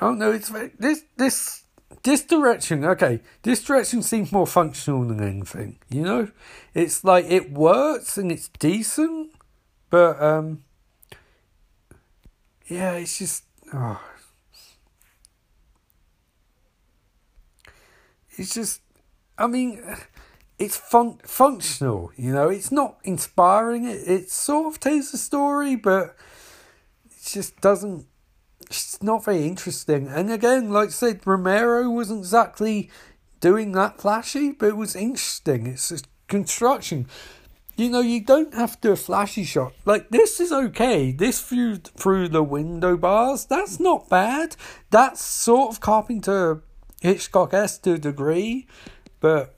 I don't know. It's this this this direction. Okay, this direction seems more functional than anything. You know, it's like it works and it's decent, but um, yeah, it's just oh. It's just, I mean, it's fun functional. You know, it's not inspiring. It it sort of tells a story, but it just doesn't. It's not very interesting. And again, like I said, Romero wasn't exactly doing that flashy, but it was interesting. It's just construction. You know, you don't have to do a flashy shot. Like, this is okay. This view through the window bars, that's not bad. That's sort of Carpenter Hitchcock esque to a degree, but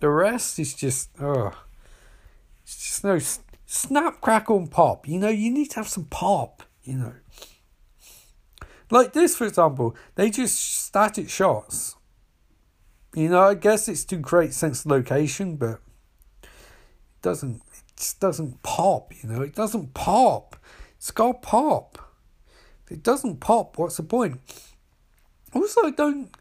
the rest is just, oh, it's just no snap, crackle, and pop. You know, you need to have some pop, you know. Like this, for example, they just static shots. You know, I guess it's to create sense of location, but it doesn't. It just doesn't pop. You know, it doesn't pop. It's got pop. If it doesn't pop, what's the point? Also, I don't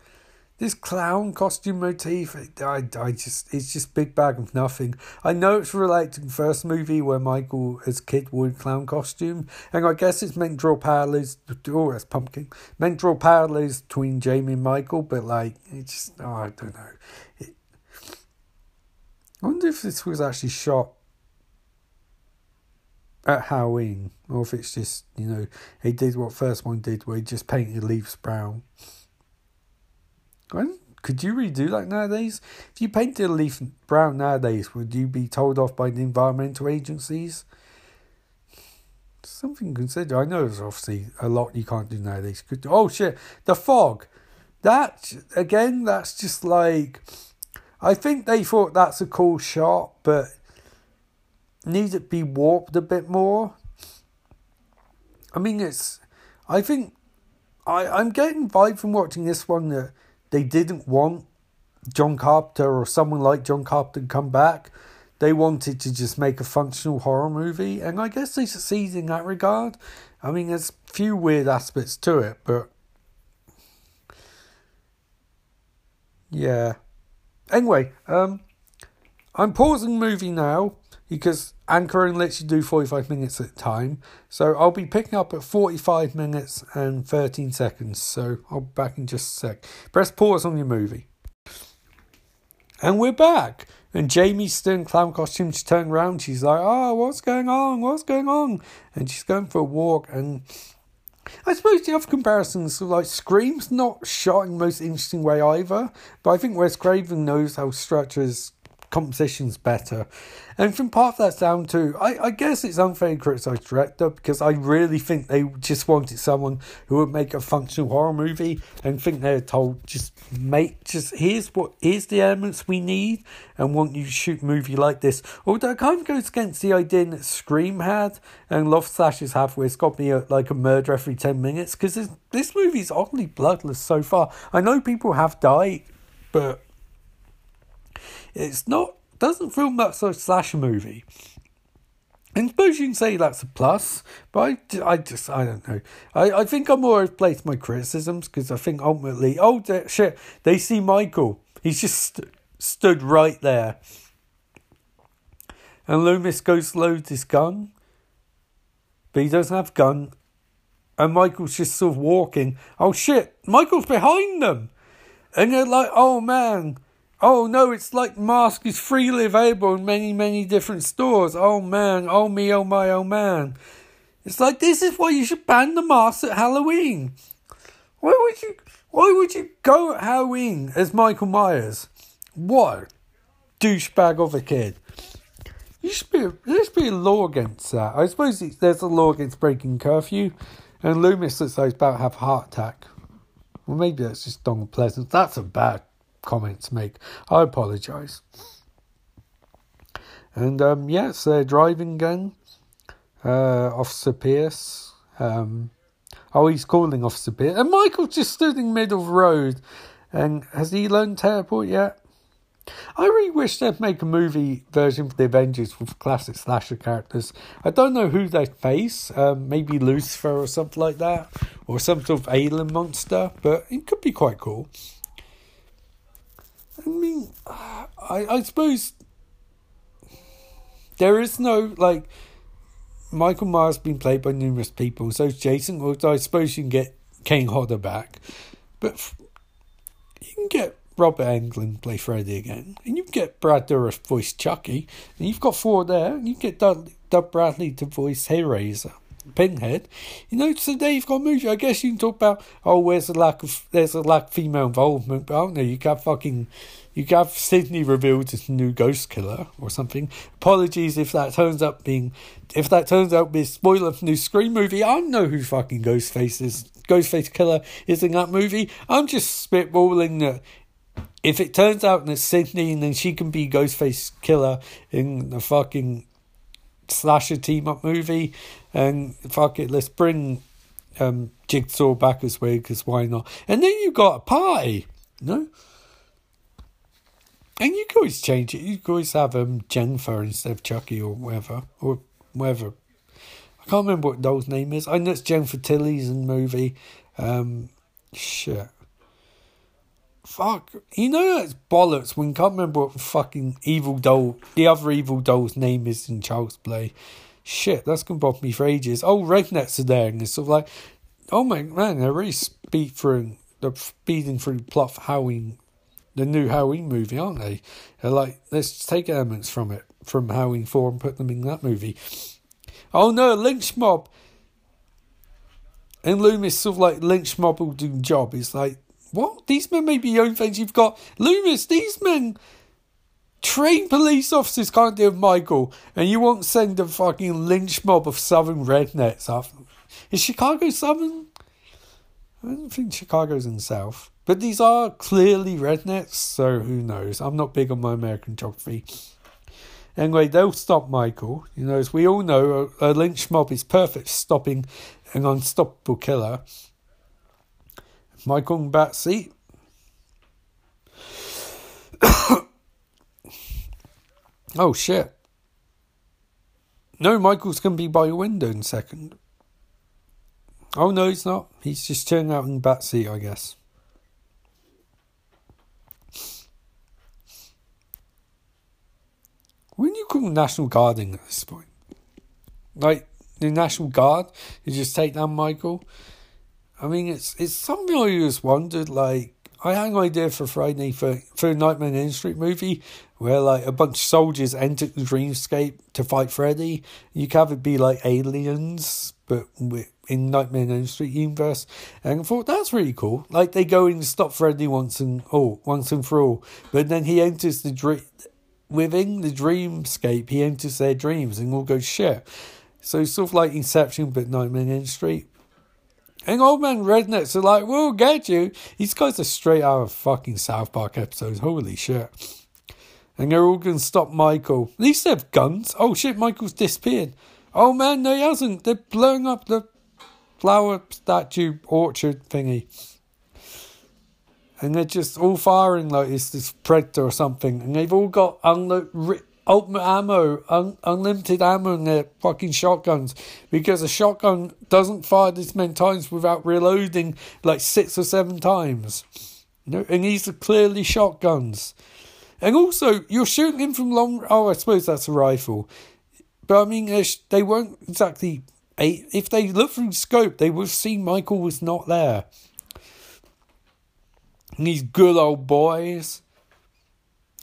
this clown costume motif, I, I just it's just big bag of nothing. I know it's related to the first movie where Michael as kid wore clown costume, and I guess it's meant to draw parallels. Oh, that's pumpkin. Meant to draw parallels between Jamie and Michael, but like it's just oh, I don't know. It, I wonder if this was actually shot at Halloween, or if it's just you know he did what first one did, where he just painted leaves brown. Could you redo that nowadays? If you painted a leaf brown nowadays, would you be told off by the environmental agencies? Something to consider. I know there's obviously a lot you can't do nowadays. Could oh shit, the fog. That again, that's just like I think they thought that's a cool shot, but needs to be warped a bit more. I mean, it's. I think I I'm getting vibe from watching this one that they didn't want John Carpenter or someone like John Carpenter to come back. They wanted to just make a functional horror movie, and I guess they succeeded in that regard. I mean, there's a few weird aspects to it, but yeah. Anyway, um, I'm pausing movie now because Anchor only lets you do 45 minutes at a time. So I'll be picking up at 45 minutes and 13 seconds. So I'll be back in just a sec. Press pause on your movie. And we're back. And Jamie's still in clown costume. She turned around. She's like, oh, what's going on? What's going on? And she's going for a walk. And I suppose the other comparisons, like Scream's not shot in the most interesting way either. But I think Wes Craven knows how structures composition's better. And from part of that's down to, I, I guess it's unfair to criticise director because I really think they just wanted someone who would make a functional horror movie and think they're told just make just here's what here's the elements we need and want you to shoot movie like this. Although it kind of goes against the idea that Scream had and Love Slashes have where it's got me a, like a murder every ten minutes because this, this movie's oddly bloodless so far. I know people have died, but it's not doesn't feel much like a slasher movie. And suppose you can say that's a plus, but I, I just, I don't know. I, I think I'm more placed my criticisms because I think ultimately, oh shit, they see Michael. He's just st- stood right there. And Loomis goes loads his gun, but he doesn't have gun. And Michael's just sort of walking. Oh shit, Michael's behind them. And they're like, oh man, Oh no, it's like mask is freely available in many, many different stores. Oh man, oh me, oh my, oh man. It's like this is why you should ban the mask at Halloween. Why would you why would you go at Halloween as Michael Myers? What douchebag of a kid. You should be there should be a law against that. I suppose there's a law against breaking curfew, and Loomis looks like he's about to have a heart attack. Well, maybe that's just Donald Pleasence. That's a bad comment to make. I apologise. And um, yes, they're driving again. Uh, Officer Pierce. Um, oh, he's calling Officer Pierce. And Michael just stood in the middle of the road. And has he learned teleport yet? I really wish they'd make a movie version for the Avengers with classic slasher characters. I don't know who they'd face, um, maybe Lucifer or something like that, or some sort of alien monster, but it could be quite cool. I mean, I, I suppose there is no, like, Michael Myers been played by numerous people, so Jason, well, I suppose you can get Kane Hodder back, but you can get Robert Englund play Freddy again, and you can get Brad Dourif voice Chucky, and you've got four there, and you get Doug, Doug Bradley to voice Hellraiser. Pinhead. You know, today you've got movie. I guess you can talk about oh, where's the lack of there's a lack of female involvement, but I don't know. You got fucking you got Sydney revealed as new ghost killer or something. Apologies if that turns up being if that turns out being spoiler for new Scream movie. I don't know who fucking Ghostface is. Ghostface killer is in that movie. I'm just spitballing that if it turns out that Sydney and then she can be Ghostface killer in the fucking slasher team up movie, and fuck it, let's bring um, Jigsaw back as well because why not? And then you got a party, know. And you can always change it. You can always have um, Jennifer instead of Chucky or whatever, or whatever. I can't remember what doll's name is. I know it's Jennifer Tilly's in the movie. Um, shit. Fuck. You know that's bollocks when you can't remember what fucking evil doll, the other evil doll's name is in Child's Play. Shit, that's gonna bother me for ages. Oh, rednecks are there, and it's sort of like, oh my man, they're really speed through, they're speeding through the plot for Halloween, the new Halloween movie, aren't they? They're like, let's take elements from it, from Halloween 4 and put them in that movie. Oh no, lynch mob! And Loomis sort of like lynch mob will do job. It's like, what? These men may be your own things. You've got Loomis. These men, trained police officers, can't deal with Michael, and you won't send a fucking lynch mob of southern rednecks up. Is Chicago southern? I don't think Chicago's in the south. But these are clearly rednecks, so who knows? I'm not big on my American geography. Anyway, they'll stop Michael. You know, as we all know, a, a lynch mob is perfect stopping an unstoppable killer. Michael and Batsy. Oh shit. No, Michael's going to be by a window in a second. Oh no, he's not. He's just turning out in Batsy, I guess. When you call National Guarding at this point? Like the National Guard, you just take down Michael. I mean, it's it's something I always wondered. Like, I had an idea for Friday for for a Nightmare on Elm Street movie where like a bunch of soldiers enter the dreamscape to fight Freddy. You could have it be like aliens, but in Nightmare on Elm Street universe. And I thought that's really cool. Like they go and stop Freddy once and oh once and for all, but then he enters the dream. within the dreamscape, he enters their dreams and all goes shit. So sort of like Inception, but Nightmare on Elm Street. And old man rednecks are like, we'll get you. These guys are straight out of fucking South Park episodes. Holy shit. And they're all going to stop Michael. At least they have guns. Oh shit, Michael's disappeared. Oh man, no, he hasn't. They're blowing up the flower statue orchard thingy. And they're just all firing like it's this predator or something. And they've all got unlo- ultimate ammo, un- unlimited ammo in their fucking shotguns. Because a shotgun doesn't fire this many times without reloading like six or seven times. Know? And these are clearly shotguns. And also, you're shooting him from long. Oh, I suppose that's a rifle. But I mean, uh, they weren't exactly. If they look through scope, they would see Michael was not there. And these good old boys.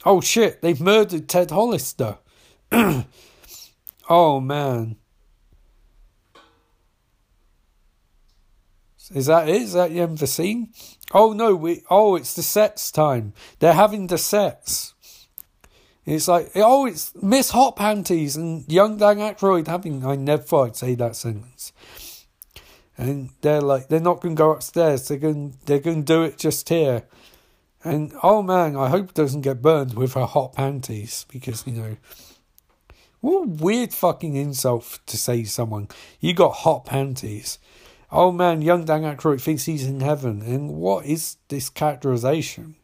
Oh shit, they've murdered Ted Hollister. oh man. Is that it? Is that the end of the scene? Oh no, we oh it's the sets time. They're having the sets. It's like oh it's Miss Hot Panties and young Dan Aykroyd having I never thought I'd say that sentence. And they're like they're not gonna go upstairs, they're gonna they're gonna do it just here. And oh man, I hope it doesn't get burned with her hot panties because you know what a weird fucking insult to say to someone. You got hot panties. Oh man, young Dan Aykroyd thinks he's in heaven. And what is this characterization?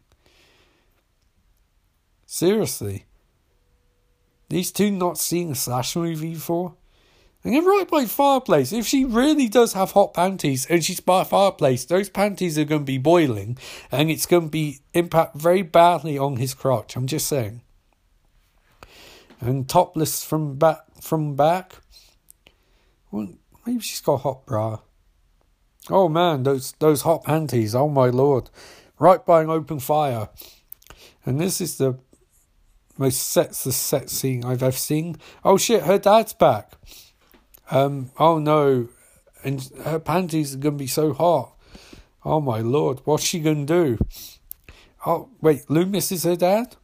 Seriously. These two not seen a slash movie before? And they're right by fireplace. If she really does have hot panties and she's by fireplace, those panties are going to be boiling and it's going to be impact very badly on his crotch. I'm just saying. And topless from back from back. Well, maybe she's got hot bra. Oh man, those those hot panties, oh my lord. Right by an open fire. And this is the most sexless sex scene I've ever seen. Oh shit, her dad's back. Um, oh no. And her panties are gonna be so hot. Oh my lord, what's she gonna do? Oh wait, Loomis is her dad?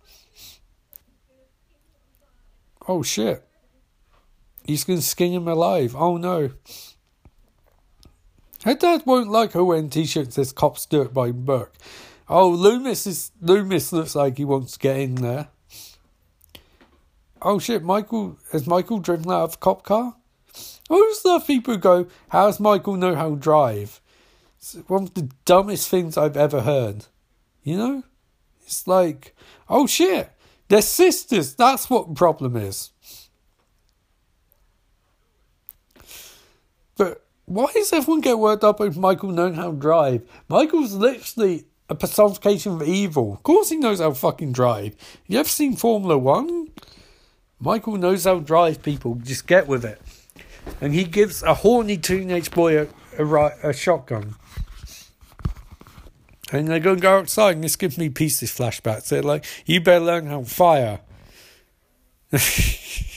Oh shit. He's gonna skin him alive. Oh no. Her dad won't like her wearing t-shirts says "Cops do it by Burke." Oh, Loomis is Loomis looks like he wants to get in there. Oh shit, Michael has Michael driven out of a cop car? Who's the people go, How does Michael know how to drive? It's one of the dumbest things I've ever heard. You know? It's like, oh shit, they're sisters. That's what the problem is. But why does everyone get worked up over Michael knowing how to drive? Michael's literally a personification of evil. Of course he knows how to fucking drive. You ever seen Formula One? Michael knows how to drive people. Just get with it. And he gives a horny teenage boy a, a, a shotgun. And they're going to go outside, and this gives me pieces flashbacks. They're like, you better learn how to fire.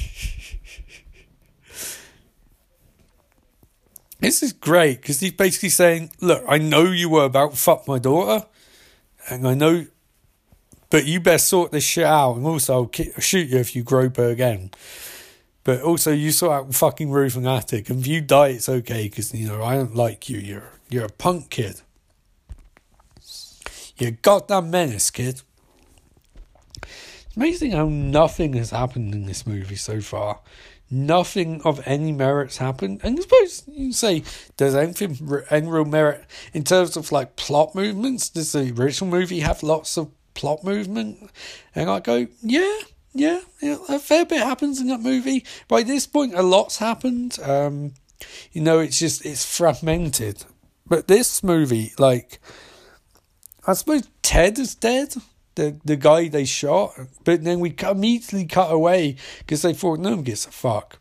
This is great because he's basically saying, "Look, I know you were about fuck my daughter, and I know, but you best sort this shit out. And also, I'll shoot you if you grope her again. But also, you sort out fucking roof and attic, and if you die, it's okay because you know I don't like you. You're you're a punk kid. You're goddamn menace, kid." It's amazing how nothing has happened in this movie so far nothing of any merits happened. And I suppose you say, does anything, any real merit in terms of like plot movements? Does the original movie have lots of plot movement? And I go, yeah, yeah, yeah, a fair bit happens in that movie. By this point, a lot's happened. Um, you know, it's just, it's fragmented. But this movie, like, I suppose Ted is dead the the guy they shot, but then we immediately cut away because they thought no one gives a fuck.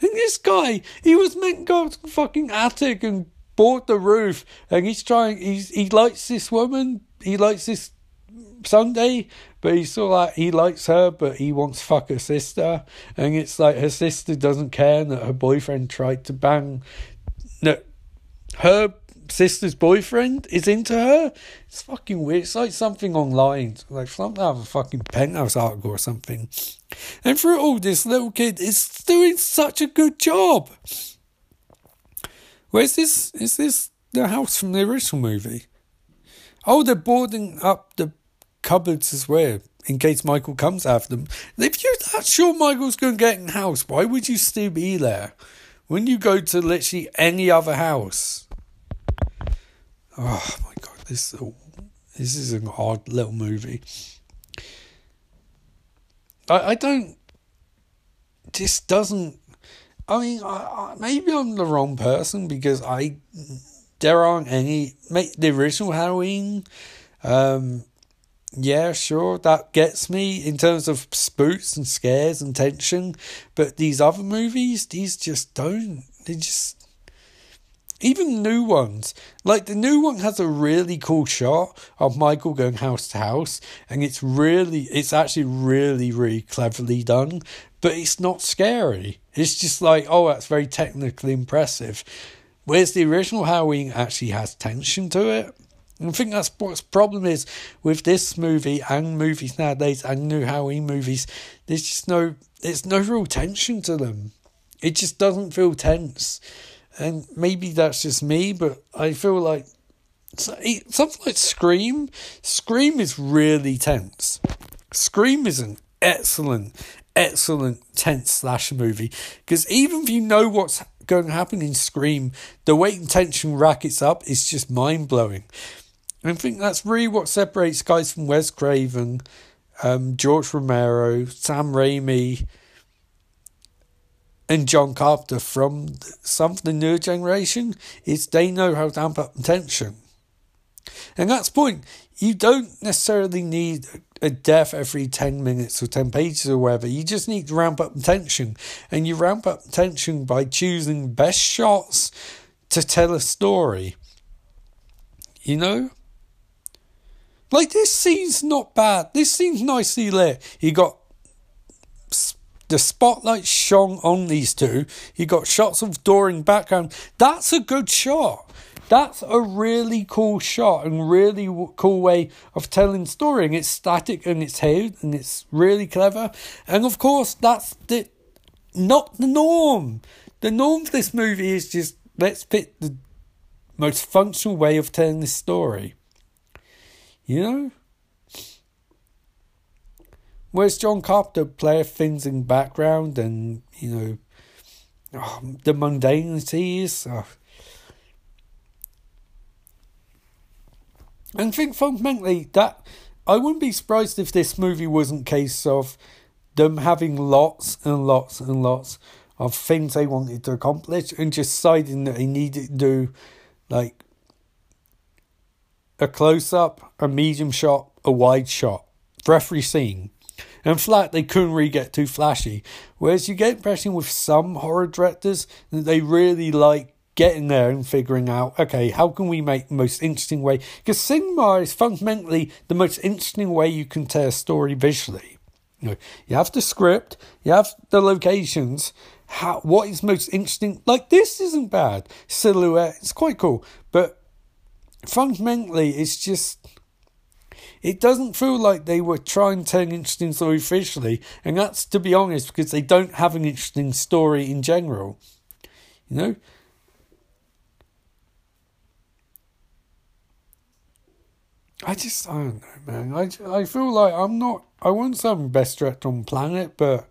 And this guy, he was meant to go to the fucking attic and board the roof, and he's trying. He's he likes this woman. He likes this Sunday, but he's sort like he likes her, but he wants fuck her sister, and it's like her sister doesn't care that her boyfriend tried to bang. No, her sister's boyfriend is into her. It's fucking weird. It's like something online, like something out of a fucking penthouse article or something. And through all, this little kid is doing such a good job. Where's this? Is this the house from the original movie? Oh, they're boarding up the cupboards as well in case Michael comes after them. If you're not sure Michael's going to get in the house, why would you still be there? When you go to literally any other house. Oh my god, this this is an odd little movie. I I don't. This doesn't. I mean, I, I, maybe I'm the wrong person because I there aren't any. The original Halloween, um, yeah, sure, that gets me in terms of spooks and scares and tension. But these other movies, these just don't. They just. Even new ones. Like the new one has a really cool shot of Michael going house to house, and it's really, it's actually really, really cleverly done, but it's not scary. It's just like, oh, that's very technically impressive. Whereas the original Halloween actually has tension to it. And I think that's what's problem is with this movie and movies nowadays and new Halloween movies. There's just no, there's no real tension to them. It just doesn't feel tense, and maybe that's just me, but I feel like something like Scream. Scream is really tense. Scream is an excellent, excellent tense slasher movie because even if you know what's going to happen in Scream, the weight and tension rackets up is just mind blowing. I think that's really what separates guys from Wes Craven, um, George Romero, Sam Raimi, and John Carpenter from some of the newer generation is they know how to amp up tension. And that's the point. You don't necessarily need a death every 10 minutes or 10 pages or whatever. You just need to ramp up tension. And you ramp up tension by choosing best shots to tell a story. You know? Like, this scene's not bad. This scene's nicely lit. You got the spotlight shone on these two. You got shots of Doring background. That's a good shot. That's a really cool shot and really cool way of telling story. And it's static and it's held and it's really clever. And of course, that's the not the norm. The norm for this movie is just let's pick the most functional way of telling this story. You know? Whereas John Carpenter play things in background and, you know, oh, the mundanities. Oh. And think fundamentally that I wouldn't be surprised if this movie wasn't case of them having lots and lots and lots of things they wanted to accomplish and just deciding that they needed to do like a close up, a medium shot, a wide shot for every scene. And flat, they couldn't really get too flashy. Whereas you get impression with some horror directors that they really like getting there and figuring out, okay, how can we make the most interesting way? Because cinema is fundamentally the most interesting way you can tell a story visually. You you have the script, you have the locations. How what is most interesting? Like this isn't bad. Silhouette, it's quite cool, but fundamentally, it's just. It doesn't feel like they were trying to tell an interesting story visually, and that's to be honest because they don't have an interesting story in general. You know, I just I don't know, man. I, I feel like I'm not. I want some best director on planet, but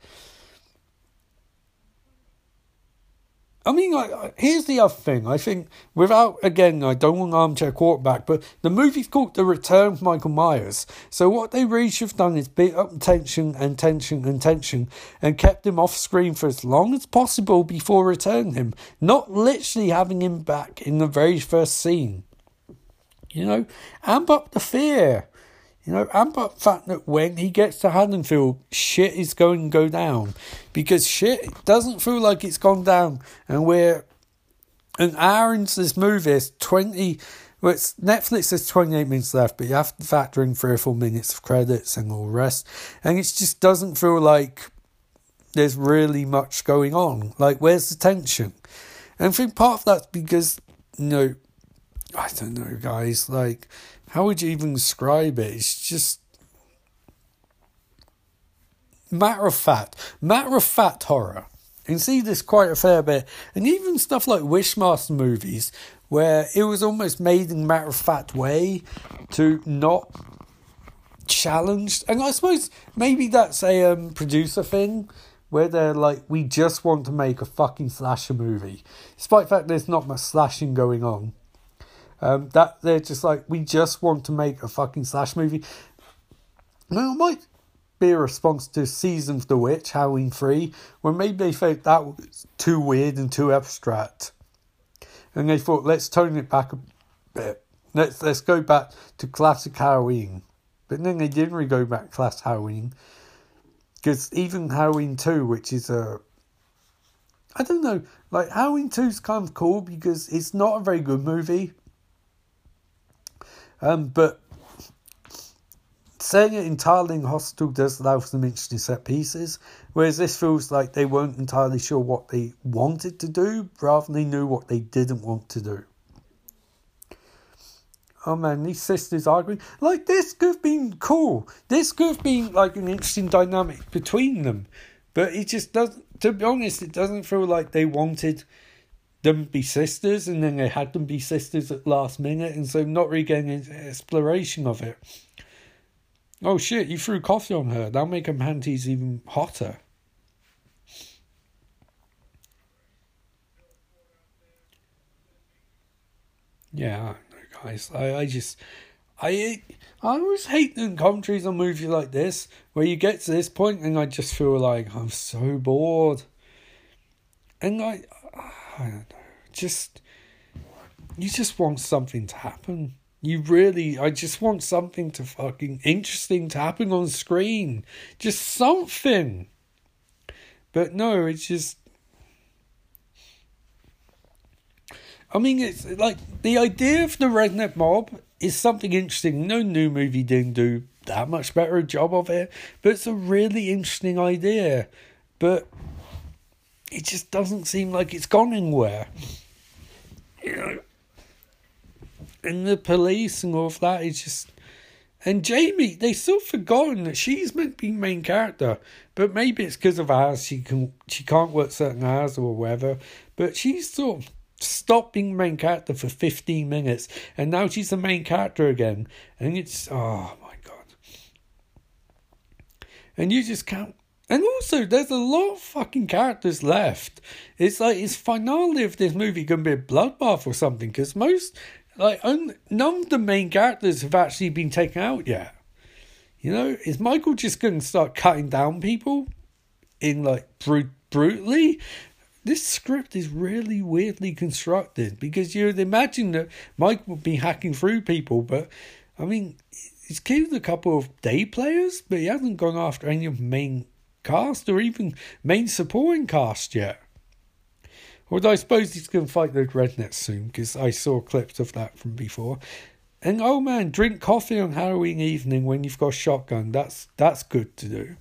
I mean, like, here's the other thing. I think, without, again, I don't want armchair quarterback, but the movie's called The Return of Michael Myers. So, what they really should have done is beat up tension and tension and tension and kept him off screen for as long as possible before returning him, not literally having him back in the very first scene. You know, amp up the fear. You know, and the fact that when he gets to Haddonfield, shit is going to go down. Because shit doesn't feel like it's gone down. And we're an hour into this movie, it's 20. Well, it's, Netflix has 28 minutes left, but you have to factor in three or four minutes of credits and all the rest. And it just doesn't feel like there's really much going on. Like, where's the tension? And I think part of that's because, you know, I don't know, guys. Like, how would you even describe it? It's just matter of fact, matter of fact horror. You can see this quite a fair bit, and even stuff like Wishmaster movies, where it was almost made in matter of fact way to not challenged. And I suppose maybe that's a um, producer thing where they're like, we just want to make a fucking slasher movie, despite the fact there's not much slashing going on. Um, that they're just like, we just want to make a fucking slash movie. Now, it might be a response to Season of the Witch, Halloween 3, where maybe they felt that was too weird and too abstract. And they thought, let's tone it back a bit. Let's let's go back to classic Halloween. But then they didn't really go back to classic Halloween. Because even Halloween 2, which is a I don't know, like Halloween 2 is kind of cool because it's not a very good movie. Um, but Saying it entirely in hospital does allow for some interesting set pieces, whereas this feels like they weren't entirely sure what they wanted to do, rather than they knew what they didn't want to do. Oh man, these sisters arguing. Like, this could have been cool. This could have been like an interesting dynamic between them. But it just doesn't, to be honest, it doesn't feel like they wanted them be sisters and then they had them be sisters at last minute, and so not really getting an exploration of it. Oh shit, you threw coffee on her. That'll make her panties even hotter. Yeah, guys. I, I just I I always hate in countries on movies like this where you get to this point and I just feel like I'm so bored. And I I don't know, just you just want something to happen. You really, I just want something to fucking interesting to happen on screen. Just something. But no, it's just. I mean, it's like the idea of the redneck mob is something interesting. No new movie didn't do that much better a job of it, but it's a really interesting idea. But it just doesn't seem like it's gone anywhere. You know, and the police and all of that is just. And Jamie, they still forgotten that she's meant to be main character, but maybe it's because of hours she can she can't work certain hours or whatever. But she's sort of stopped being main character for fifteen minutes, and now she's the main character again, and it's oh my god. And you just can't. And also, there's a lot of fucking characters left. It's like it's finale of this movie gonna be a bloodbath or something? Because most like none of the main characters have actually been taken out yet. You know, is Michael just going to start cutting down people in like brut- brutally? This script is really weirdly constructed because you'd imagine that Mike would be hacking through people, but I mean, he's killed a couple of day players, but he hasn't gone after any of the main cast or even main supporting cast yet. Although I suppose he's going to fight the rednecks soon because I saw clips of that from before. And oh man, drink coffee on Halloween evening when you've got a shotgun. That's that's good to do.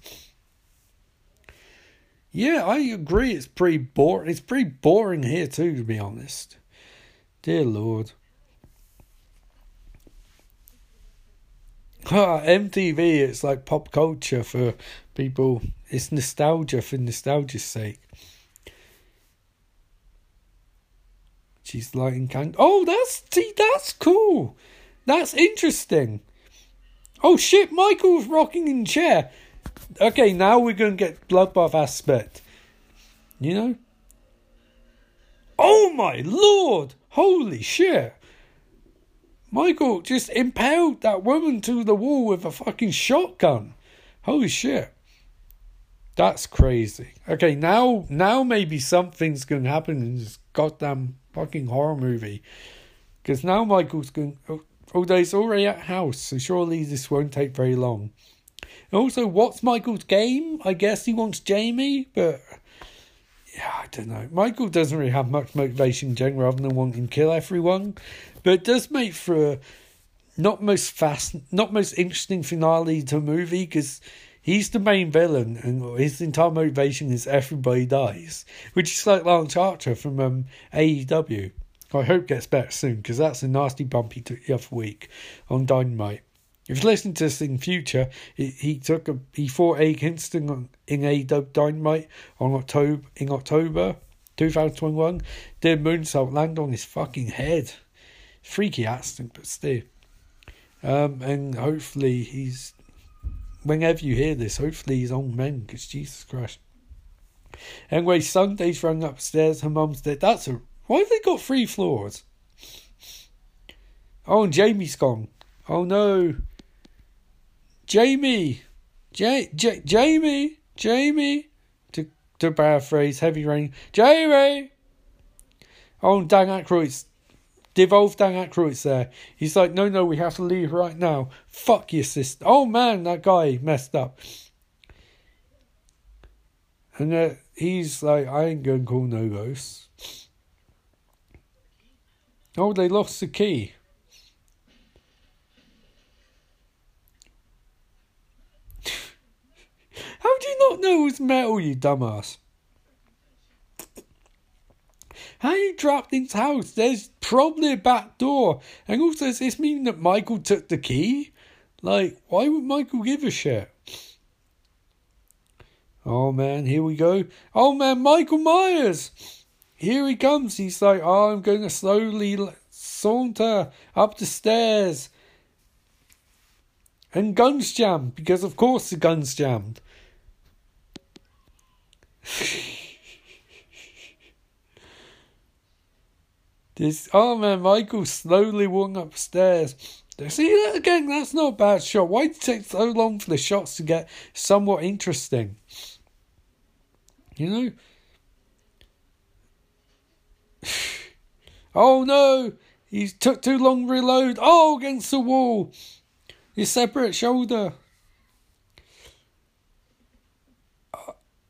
Yeah, I agree. It's pretty boring. It's pretty boring here too, to be honest. Dear Lord. Ah, MTV, it's like pop culture for people. It's nostalgia for nostalgia's sake. She's lighting candles. Oh, that's that's cool. That's interesting. Oh shit, Michael's rocking in chair. Okay, now we're gonna get bloodbath aspect. You know? Oh my lord! Holy shit! Michael just impaled that woman to the wall with a fucking shotgun. Holy shit. That's crazy. Okay, now now maybe something's gonna happen in this goddamn fucking horror movie. Because now Michael's going. Oh, although he's already at house, so surely this won't take very long. also, what's Michael's game? I guess he wants Jamie, but yeah, I don't know. Michael doesn't really have much motivation in general, other than wanting to kill everyone. But it does make for a not most fast, not most interesting finale to a movie because he's the main villain, and his entire motivation is everybody dies, which is like Lance Archer from um, AEW. I hope gets better soon because that's a nasty bump he took the other week on Dynamite. If you listen to this in future, he, he took a he fought A Kingston in a Dynamite on October in October 2021. Did moonsault land on his fucking head. Freaky accident, but still. Um, and hopefully he's whenever you hear this, hopefully he's on men because Jesus Christ. Anyway, Sunday's run upstairs. Her mum's dead. That's a why have they got three floors? Oh, and Jamie's gone. Oh no. Jamie, J- J- Jamie, Jamie, to to paraphrase Heavy Rain, Jamie. Oh, Dan Aykroyd's devolved Dan Aykroyd's there. He's like, no, no, we have to leave right now. Fuck your sister. Oh man, that guy messed up. And uh, he's like, I ain't gonna call no ghosts. Oh, they lost the key. How do you not know it's metal, you dumbass? How you trapped in his house? There's probably a back door. And also, does this mean that Michael took the key? Like, why would Michael give a shit? Oh man, here we go. Oh man, Michael Myers! Here he comes. He's like, oh, I'm going to slowly saunter up the stairs. And guns jammed, because of course the gun's jammed. this oh man, Michael slowly walking upstairs. See that again? That's not a bad shot. Why did it take so long for the shots to get somewhat interesting? You know? oh no! He took too long to reload. Oh, against the wall! His separate shoulder.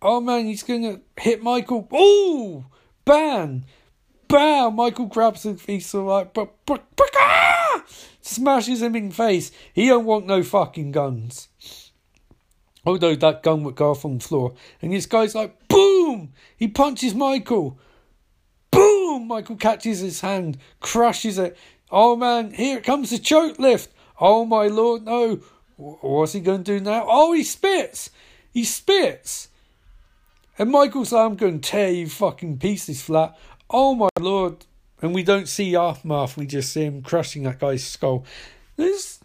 Oh man, he's gonna hit Michael. Oh, bam, bam! Michael grabs him. He's so like, but, but, but, smashes him in face. He don't want no fucking guns. Although that gun would go off on the floor, and this guy's like, boom! He punches Michael. Boom! Michael catches his hand, crushes it. Oh man, here comes the choke lift. Oh my lord, no! What's he going to do now? Oh, he spits! He spits! And Michael's like, I'm going to tear you fucking pieces flat. Oh my lord. And we don't see aftermath, we just see him crushing that guy's skull. This.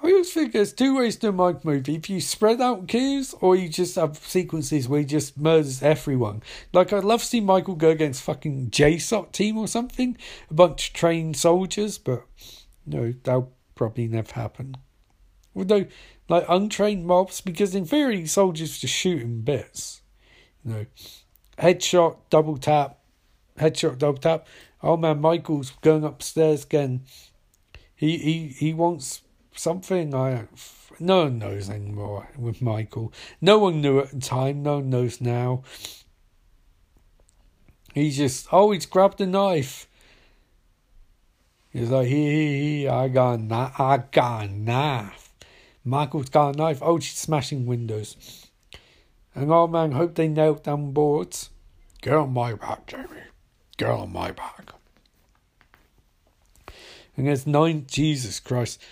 I always think there's two ways to a Mike movie. If you spread out kills, or you just have sequences where he just murders everyone. Like, I'd love to see Michael go against fucking JSOC team or something. A bunch of trained soldiers, but no, that'll probably never happen. Although, like untrained mobs, because in theory soldiers just shoot in bits. You know, headshot, double tap, headshot, double tap. Oh man, Michael's going upstairs again. He he he wants something. I no one knows anymore with Michael. No one knew at the time. No one knows now. He's just oh, he's grabbed a knife. He's like, he, he, I got a knife. I got a knife. Michael's got a knife. Oh, she's smashing windows. And old man hope they nailed down boards. Get on my back, Jamie. Get on my back. And there's nine. Jesus Christ.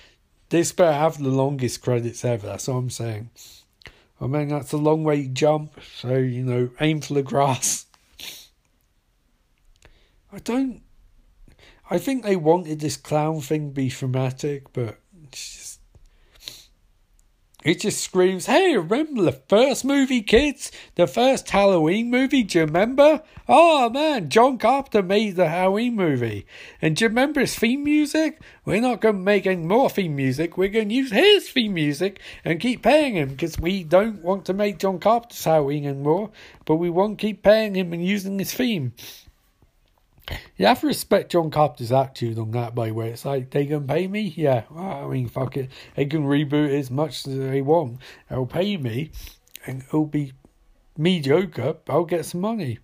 This better have the longest credits ever. That's what I'm saying. I mean, that's a long way to jump. So, you know, aim for the grass. I don't. I think they wanted this clown thing to be thematic, but it just screams, hey, remember the first movie, kids? The first Halloween movie, do you remember? Oh man, John Carpenter made the Halloween movie. And do you remember his theme music? We're not going to make any more theme music. We're going to use his theme music and keep paying him because we don't want to make John Carpenter's Halloween anymore, but we won't keep paying him and using his theme. You have to respect John Carpenter's attitude on that, by the way. It's like, they can pay me? Yeah, well, I mean, fuck it. They can reboot as much as they want. They'll pay me, and it'll be mediocre. I'll get some money.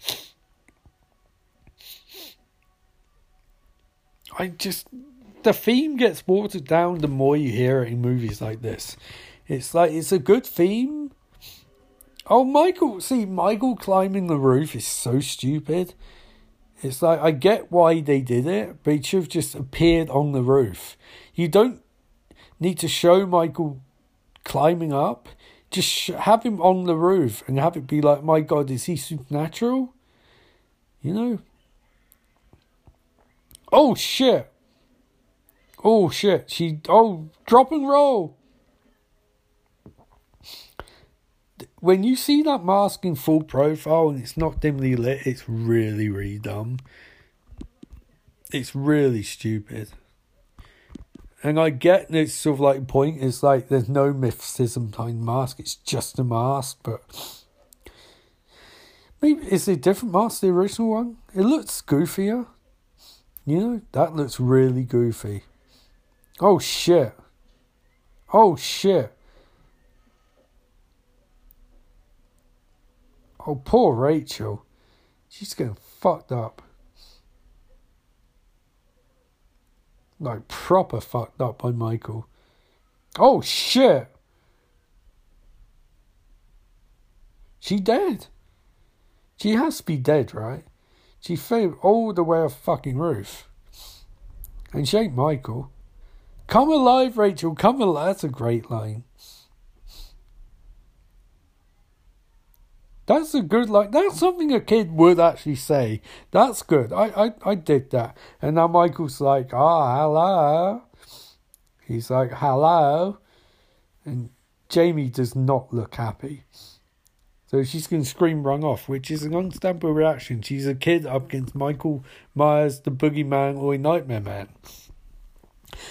I just. The theme gets watered down the more you hear it in movies like this. It's like, it's a good theme. Oh, Michael. See, Michael climbing the roof is so stupid It's like I get why they did it, but it should have just appeared on the roof. You don't need to show Michael climbing up. Just have him on the roof and have it be like, my God, is he supernatural? You know? Oh shit! Oh shit! She oh drop and roll. When you see that mask in full profile and it's not dimly lit, it's really, really dumb. It's really stupid. And I get this sort of like point is like there's no mysticism behind the mask, it's just a mask, but maybe it's a different mask, the original one. It looks goofier. You know, that looks really goofy. Oh shit. Oh shit. Oh, poor Rachel. She's getting fucked up. Like, proper fucked up by Michael. Oh, shit! She dead. She has to be dead, right? She fell all the way off fucking roof. And she ain't Michael. Come alive, Rachel, come alive. That's a great line. That's a good like that's something a kid would actually say. That's good. I I, I did that. And now Michael's like, ah, oh, hello. He's like, hello. And Jamie does not look happy. So she's going to scream run off, which is an understandable reaction. She's a kid up against Michael Myers, the boogeyman, or a nightmare man.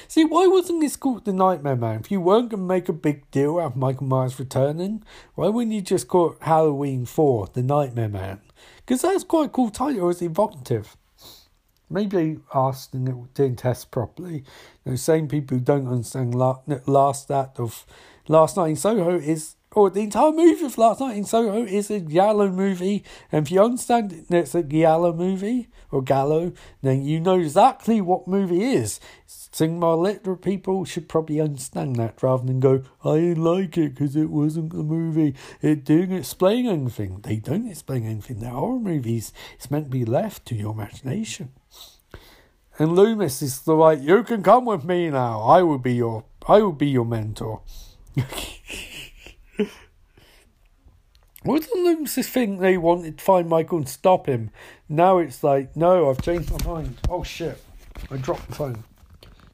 See, why wasn't this called The Nightmare Man? If you weren't going to make a big deal out of Michael Myers returning, why wouldn't you just call it Halloween 4 The Nightmare Man? Because that's quite a cool title, it's evocative. Maybe they asked and it didn't test properly. The same people who don't understand last act of Last Night in Soho is or the entire movie of Last Night in Soho is a Giallo movie. And if you understand it's a Giallo movie or Gallo, then you know exactly what movie is. Cinema literate people should probably understand that rather than go, I didn't like it because it wasn't a movie. It didn't explain anything. They don't explain anything. They're horror movies. It's meant to be left to your imagination. And Loomis is the like, you can come with me now. I will be your I will be your mentor. Wasn't Loomis think they wanted to find Michael and stop him? Now it's like, no, I've changed my mind. Oh shit. I dropped the phone.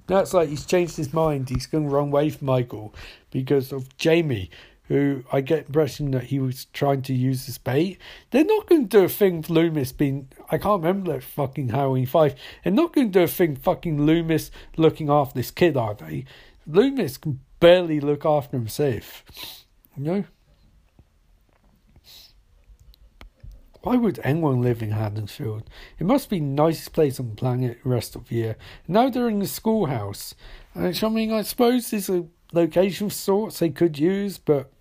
Now it's like he's changed his mind. He's going the wrong way for Michael because of Jamie, who I get impression that he was trying to use as bait. They're not going to do a thing for Loomis being. I can't remember that fucking Halloween 5. They're not going to do a thing fucking Loomis looking after this kid, are they? Loomis can barely look after himself. You know? Why would anyone live in Haddonfield? It must be nicest place on the planet the rest of the year. now they're in the schoolhouse. Which, I mean, I suppose is a location of sorts they could use, but.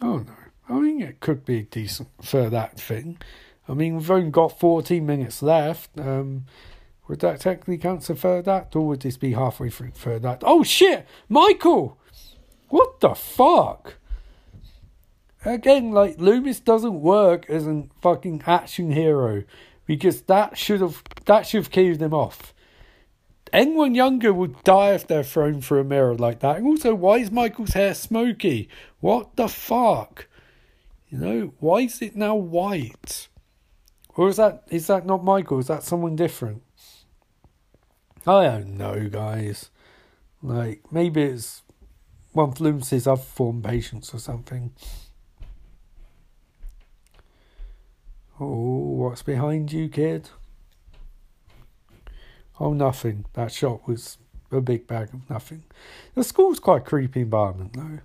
Oh no. I mean, it could be decent for that thing. I mean, we've only got 14 minutes left. Um, would that technically count as third act, or would this be halfway through third act? Oh shit! Michael! What the fuck? Again, like Loomis doesn't work as a fucking action hero because that should have that should have killed him off. Anyone younger would die if they're thrown through a mirror like that. And also, why is Michael's hair smoky? What the fuck? You know, why is it now white? Or is that is that not Michael? Is that someone different? I don't know, guys. Like maybe it's one of Loomis's other form patients or something. Oh, what's behind you, kid? Oh, nothing. That shot was a big bag of nothing. The school's quite creepy environment, though.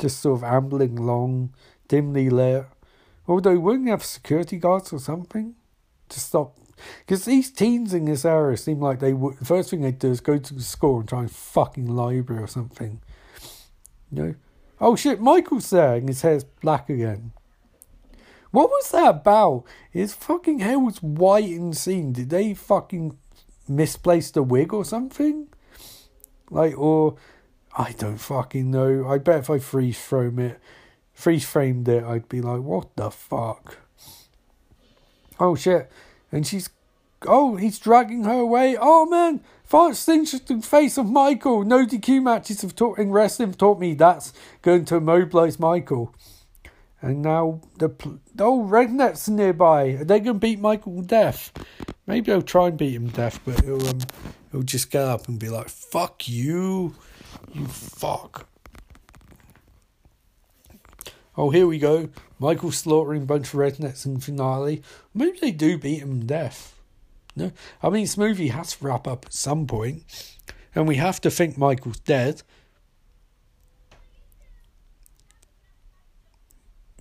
Just sort of ambling along, dimly lit. Although, wouldn't have security guards or something to stop? Because these teens in this area seem like they would. The first thing they do is go to the school and try and fucking library or something. You know? Oh shit, Michael's there and his hair's black again. What was that about? His fucking hair was white and seen. Did they fucking misplace the wig or something? Like, or I don't fucking know. I bet if I freeze frame it, freeze framed it, I'd be like, what the fuck? Oh shit. And she's oh, he's dragging her away. Oh man, first interesting face of Michael. No DQ matches have taught in wrestling taught me that's going to immobilize Michael. And now the oh rednecks nearby. Are they gonna beat Michael death? Maybe I'll try and beat him death, but he'll um he'll just get up and be like, "Fuck you, you fuck." Oh, here we go. Michael slaughtering a bunch of rednecks in finale. Maybe they do beat him death. No, I mean movie has to wrap up at some point, and we have to think Michael's dead.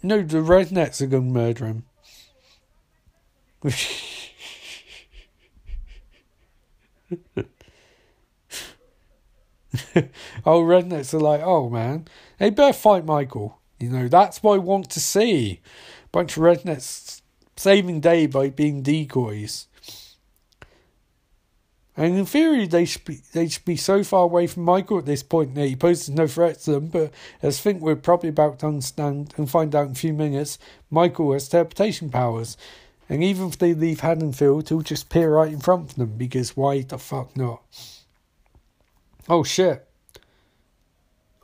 No, the rednecks are going to murder him. oh, rednecks are like, oh man, they better fight Michael. You know, that's what I want to see. Bunch of rednecks saving day by being decoys. And in theory, they should be they should be so far away from Michael at this point that he poses no threat to them. But as I think we're probably about to understand and find out in a few minutes, Michael has teleportation powers. And even if they leave Haddonfield, he'll just appear right in front of them because why the fuck not? Oh shit.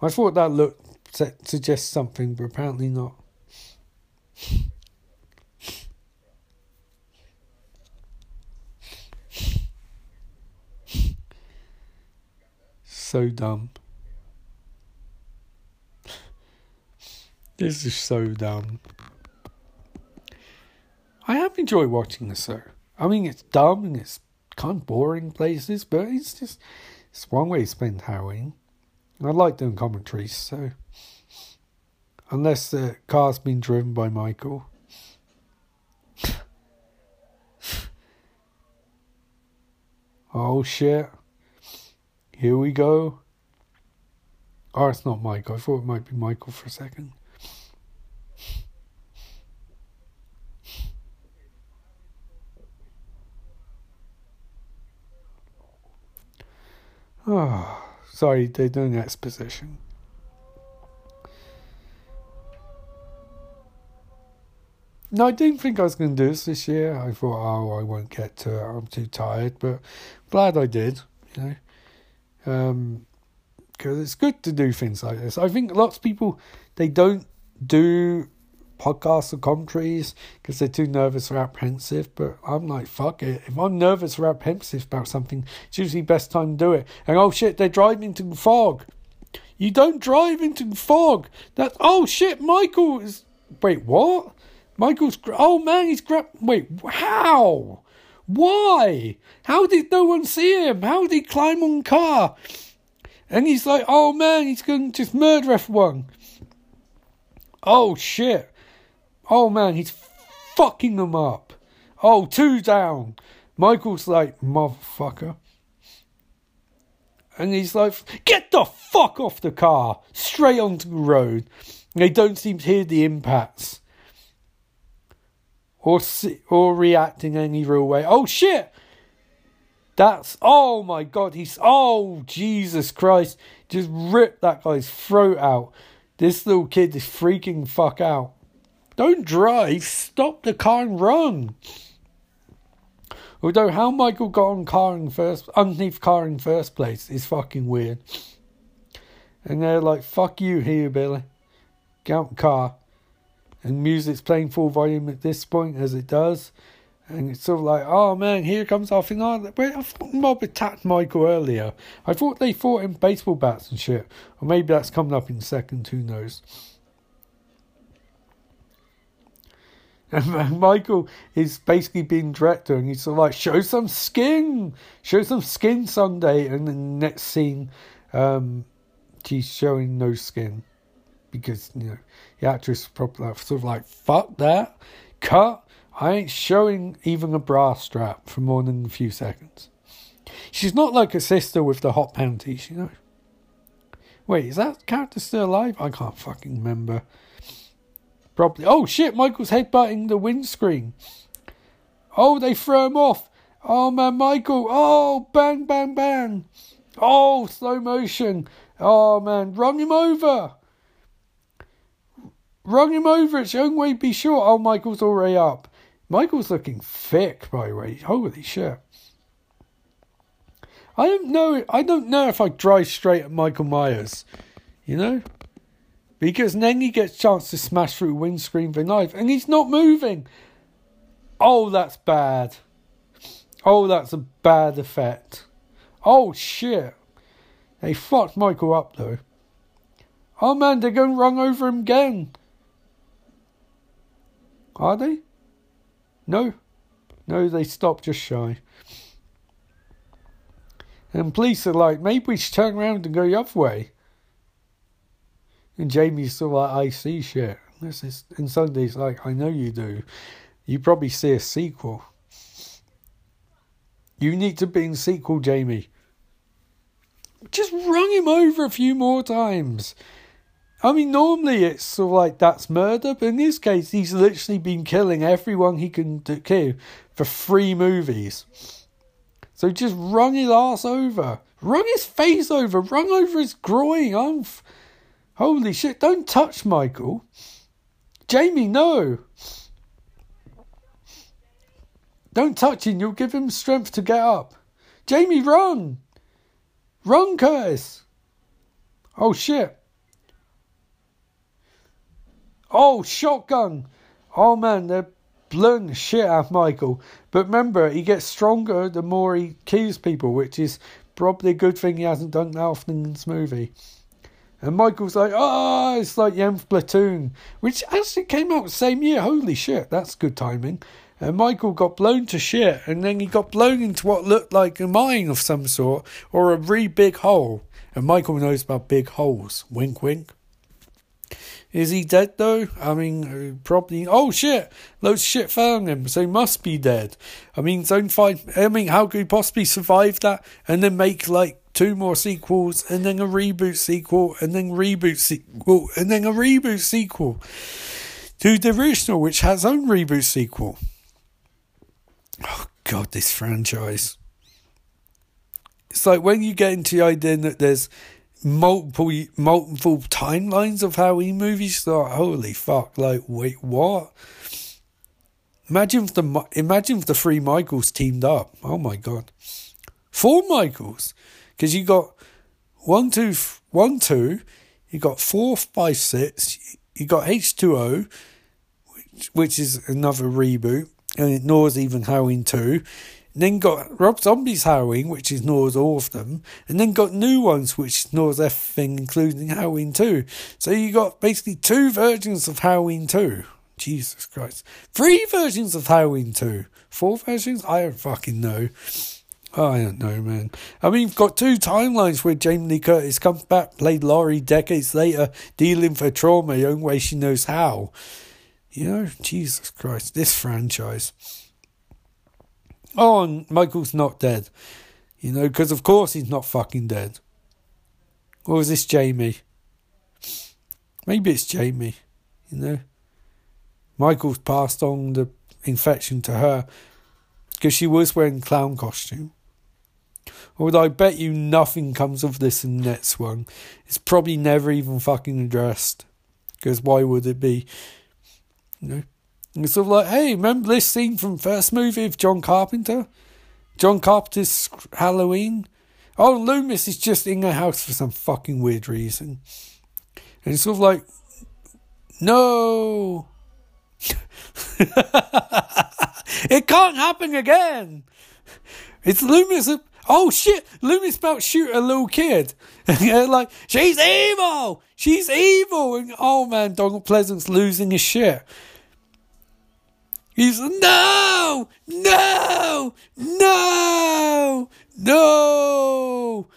I thought that looked suggests something, but apparently not. so dumb. This is so dumb. I have enjoyed watching this though. I mean, it's dumb and it's kind of boring places, but it's just it's one way to spend Halloween. I like doing commentaries, so unless the car's been driven by Michael. oh shit. Here we go. Oh, it's not Mike. I thought it might be Michael for a second. Oh, sorry, they're doing exposition. No, I didn't think I was going to do this this year. I thought, oh, I won't get to it. I'm too tired, but glad I did. You know, um, because it's good to do things like this. I think lots of people they don't do podcasts or commentaries because they're too nervous or apprehensive. But I'm like, fuck it. If I'm nervous or apprehensive about something, it's usually best time to do it. And oh shit, they're driving into fog. You don't drive into fog. That's oh shit, Michael is. Wait, what? Michael's. Oh man, he's grab. Wait, how? Why? How did no one see him? How did he climb on car? And he's like, oh man, he's going to just murder everyone. Oh shit. Oh man, he's fucking them up. Oh, two down. Michael's like, motherfucker. And he's like, get the fuck off the car. Straight onto the road. They don't seem to hear the impacts or or reacting any real way. Oh shit! That's oh my god, he's oh Jesus Christ. Just ripped that guy's throat out. This little kid is freaking fuck out. Don't drive, stop the car and run. Although how Michael got on car in first underneath car in first place is fucking weird. And they're like, fuck you here, Billy. Get out car and music's playing full volume at this point as it does. And it's sort of like, oh man, here comes our thing. Oh, I thought Mob attacked Michael earlier. I thought they fought in baseball bats and shit. Or maybe that's coming up in second, who knows. And Michael is basically being director and he's sort of like, show some skin! Show some skin Sunday. And the next scene, um, she's showing no skin. Because, you know, the actress probably sort of like, fuck that, cut. I ain't showing even a bra strap for more than a few seconds. She's not like a sister with the hot panties, you know. Wait, is that character still alive? I can't fucking remember. Probably. Oh shit, Michael's headbutting the windscreen. Oh, they throw him off. Oh man, Michael. Oh, bang, bang, bang. Oh, slow motion. Oh man, run him over. Run him over. It's only way be sure. Oh, Michael's already up. Michael's looking thick, by the way. Holy shit. I don't know. I don't know if I drive straight at Michael Myers. You know, because then he gets chance to smash through windscreen with a knife, and he's not moving. Oh, that's bad. Oh, that's a bad effect. Oh shit. They fucked Michael up though. Oh man, they're going to run over him again. Are they? No. No, they stopped just shy. And police are like, maybe we should turn around and go the other way. And Jamie's still like, I see shit. This is, and Sunday's like, I know you do. You probably see a sequel. You need to be in sequel, Jamie. Just run him over a few more times. I mean, normally it's sort of like that's murder, but in this case, he's literally been killing everyone he can kill for three movies. So just run his ass over. Run his face over. Run over his groin. I'm f- Holy shit, don't touch Michael. Jamie, no. Don't touch him, you'll give him strength to get up. Jamie, run! Run, Curtis! Oh shit. Oh, shotgun! Oh man, they're blowing the shit out of Michael. But remember, he gets stronger the more he kills people, which is probably a good thing he hasn't done that often in this movie. And Michael's like, oh, it's like the Nth Platoon, which actually came out the same year. Holy shit, that's good timing. And Michael got blown to shit, and then he got blown into what looked like a mine of some sort, or a really big hole. And Michael knows about big holes. Wink, wink. Is he dead though? I mean, uh, probably. Oh shit! Loads of shit on him, so he must be dead. I mean, Zone Five. I mean, how could he possibly survive that and then make like two more sequels and then a reboot sequel and then reboot sequel and then a reboot sequel to the original, which has own reboot sequel? Oh god, this franchise. It's like when you get into the idea that there's multiple multiple timelines of Halloween movies. Like, holy fuck! Like, wait, what? Imagine if the imagine if the three Michaels teamed up. Oh my god, four Michaels, because you got one, two, one, two. You got four, five, six. You got H two O, which which is another reboot, and ignores even Halloween two then got Rob Zombie's Halloween, which ignores all of them, and then got new ones, which ignores everything, including Halloween 2. So you got basically two versions of Halloween 2. Jesus Christ. Three versions of Halloween 2. Four versions? I don't fucking know. I don't know, man. I mean, you've got two timelines where Jamie Lee Curtis comes back, played Laurie decades later, dealing with trauma the only way she knows how. You know, Jesus Christ, this franchise oh, and Michael's not dead. You know, because of course he's not fucking dead. Or is this Jamie? Maybe it's Jamie, you know. Michael's passed on the infection to her because she was wearing clown costume. Although I bet you nothing comes of this in the next one. It's probably never even fucking addressed. Because why would it be? You know? It's sort of like, hey, remember this scene from first movie of John Carpenter? John Carpenter's Halloween? Oh, Loomis is just in a house for some fucking weird reason. And it's sort of like, no. it can't happen again. It's Loomis. Oh shit, Loomis about shoot a little kid. Like, she's evil! She's evil! And oh man, Donald Pleasence losing his shit. He's no, no, no, no.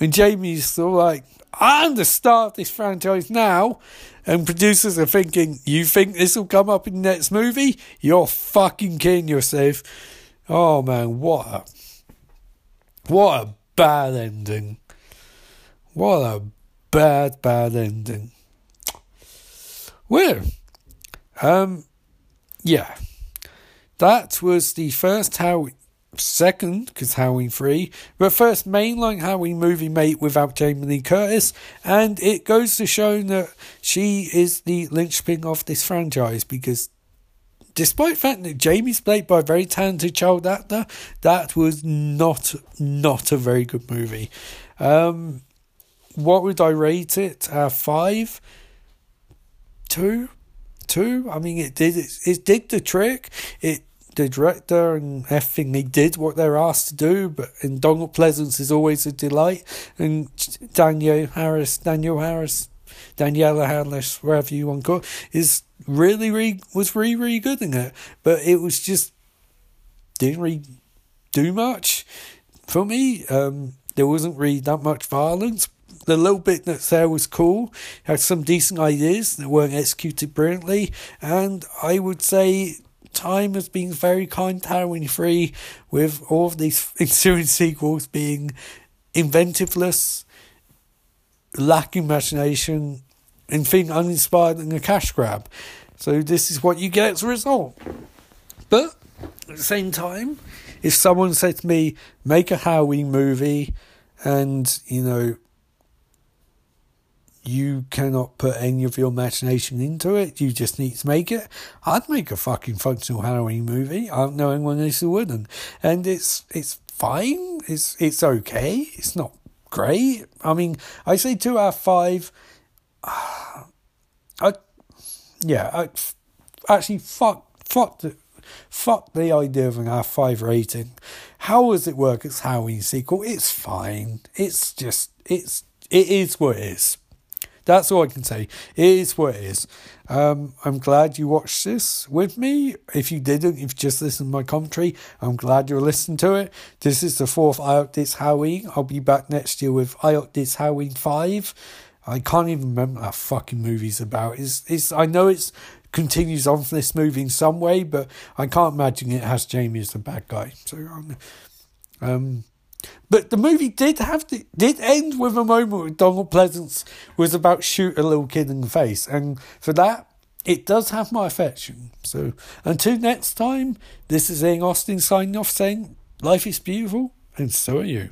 And Jamie's still like, I'm the star of this franchise now. And producers are thinking, you think this will come up in the next movie? You're fucking kidding yourself. Oh man, what a, what a bad ending. What a bad, bad ending. Well, um, yeah, that was the first how second, because Halloween 3, but first mainline Halloween movie made without Jamie Lee Curtis, and it goes to show that she is the linchpin of this franchise because despite the fact that Jamie's played by a very talented child actor, that was not not a very good movie. Um, what would I rate it? Uh, five, two, two. I mean, it did it, it did the trick. It the director and everything they did what they're asked to do, but and Donald Pleasence is always a delight, and Daniel Harris, Daniel Harris, Daniela Harris, wherever you want to call, is really, really was really, really good in it. But it was just didn't really do much for me. Um, there wasn't really that much violence. The little bit that's there was cool, had some decent ideas that weren't executed brilliantly, and I would say time has been very kind to Halloween 3, with all of these ensuing sequels being inventiveless, lacking imagination, and feeling uninspired and a cash grab. So this is what you get as a result. But at the same time, if someone said to me, make a Halloween movie and, you know, you cannot put any of your imagination into it, you just need to make it, I'd make a fucking functional Halloween movie. I don't know anyone else who wouldn't. And it's it's fine. It's it's okay. It's not great. I mean, I say two out of five. Uh, I, yeah, I, actually, fuck, fuck the, fuck the idea of an R five rating. How does it work It's Halloween sequel? It's fine. It's just it's it is what it is. That's all I can say. It is what it is. Um, I'm glad you watched this with me. If you didn't, if you just listened to my commentary, I'm glad you're listening to it. This is the fourth IOT This Halloween. I'll be back next year with IOT This Halloween 5. I can't even remember that fucking movie's about. It's, it's, I know it's continues on for this movie in some way, but I can't imagine it has Jamie as the bad guy. So, um, um but the movie did have to, did end with a moment where Donald Pleasence was about shoot a little kid in the face, and for that, it does have my affection. So until next time, this is Ian Austin signing off saying, "Life is beautiful, and so are you."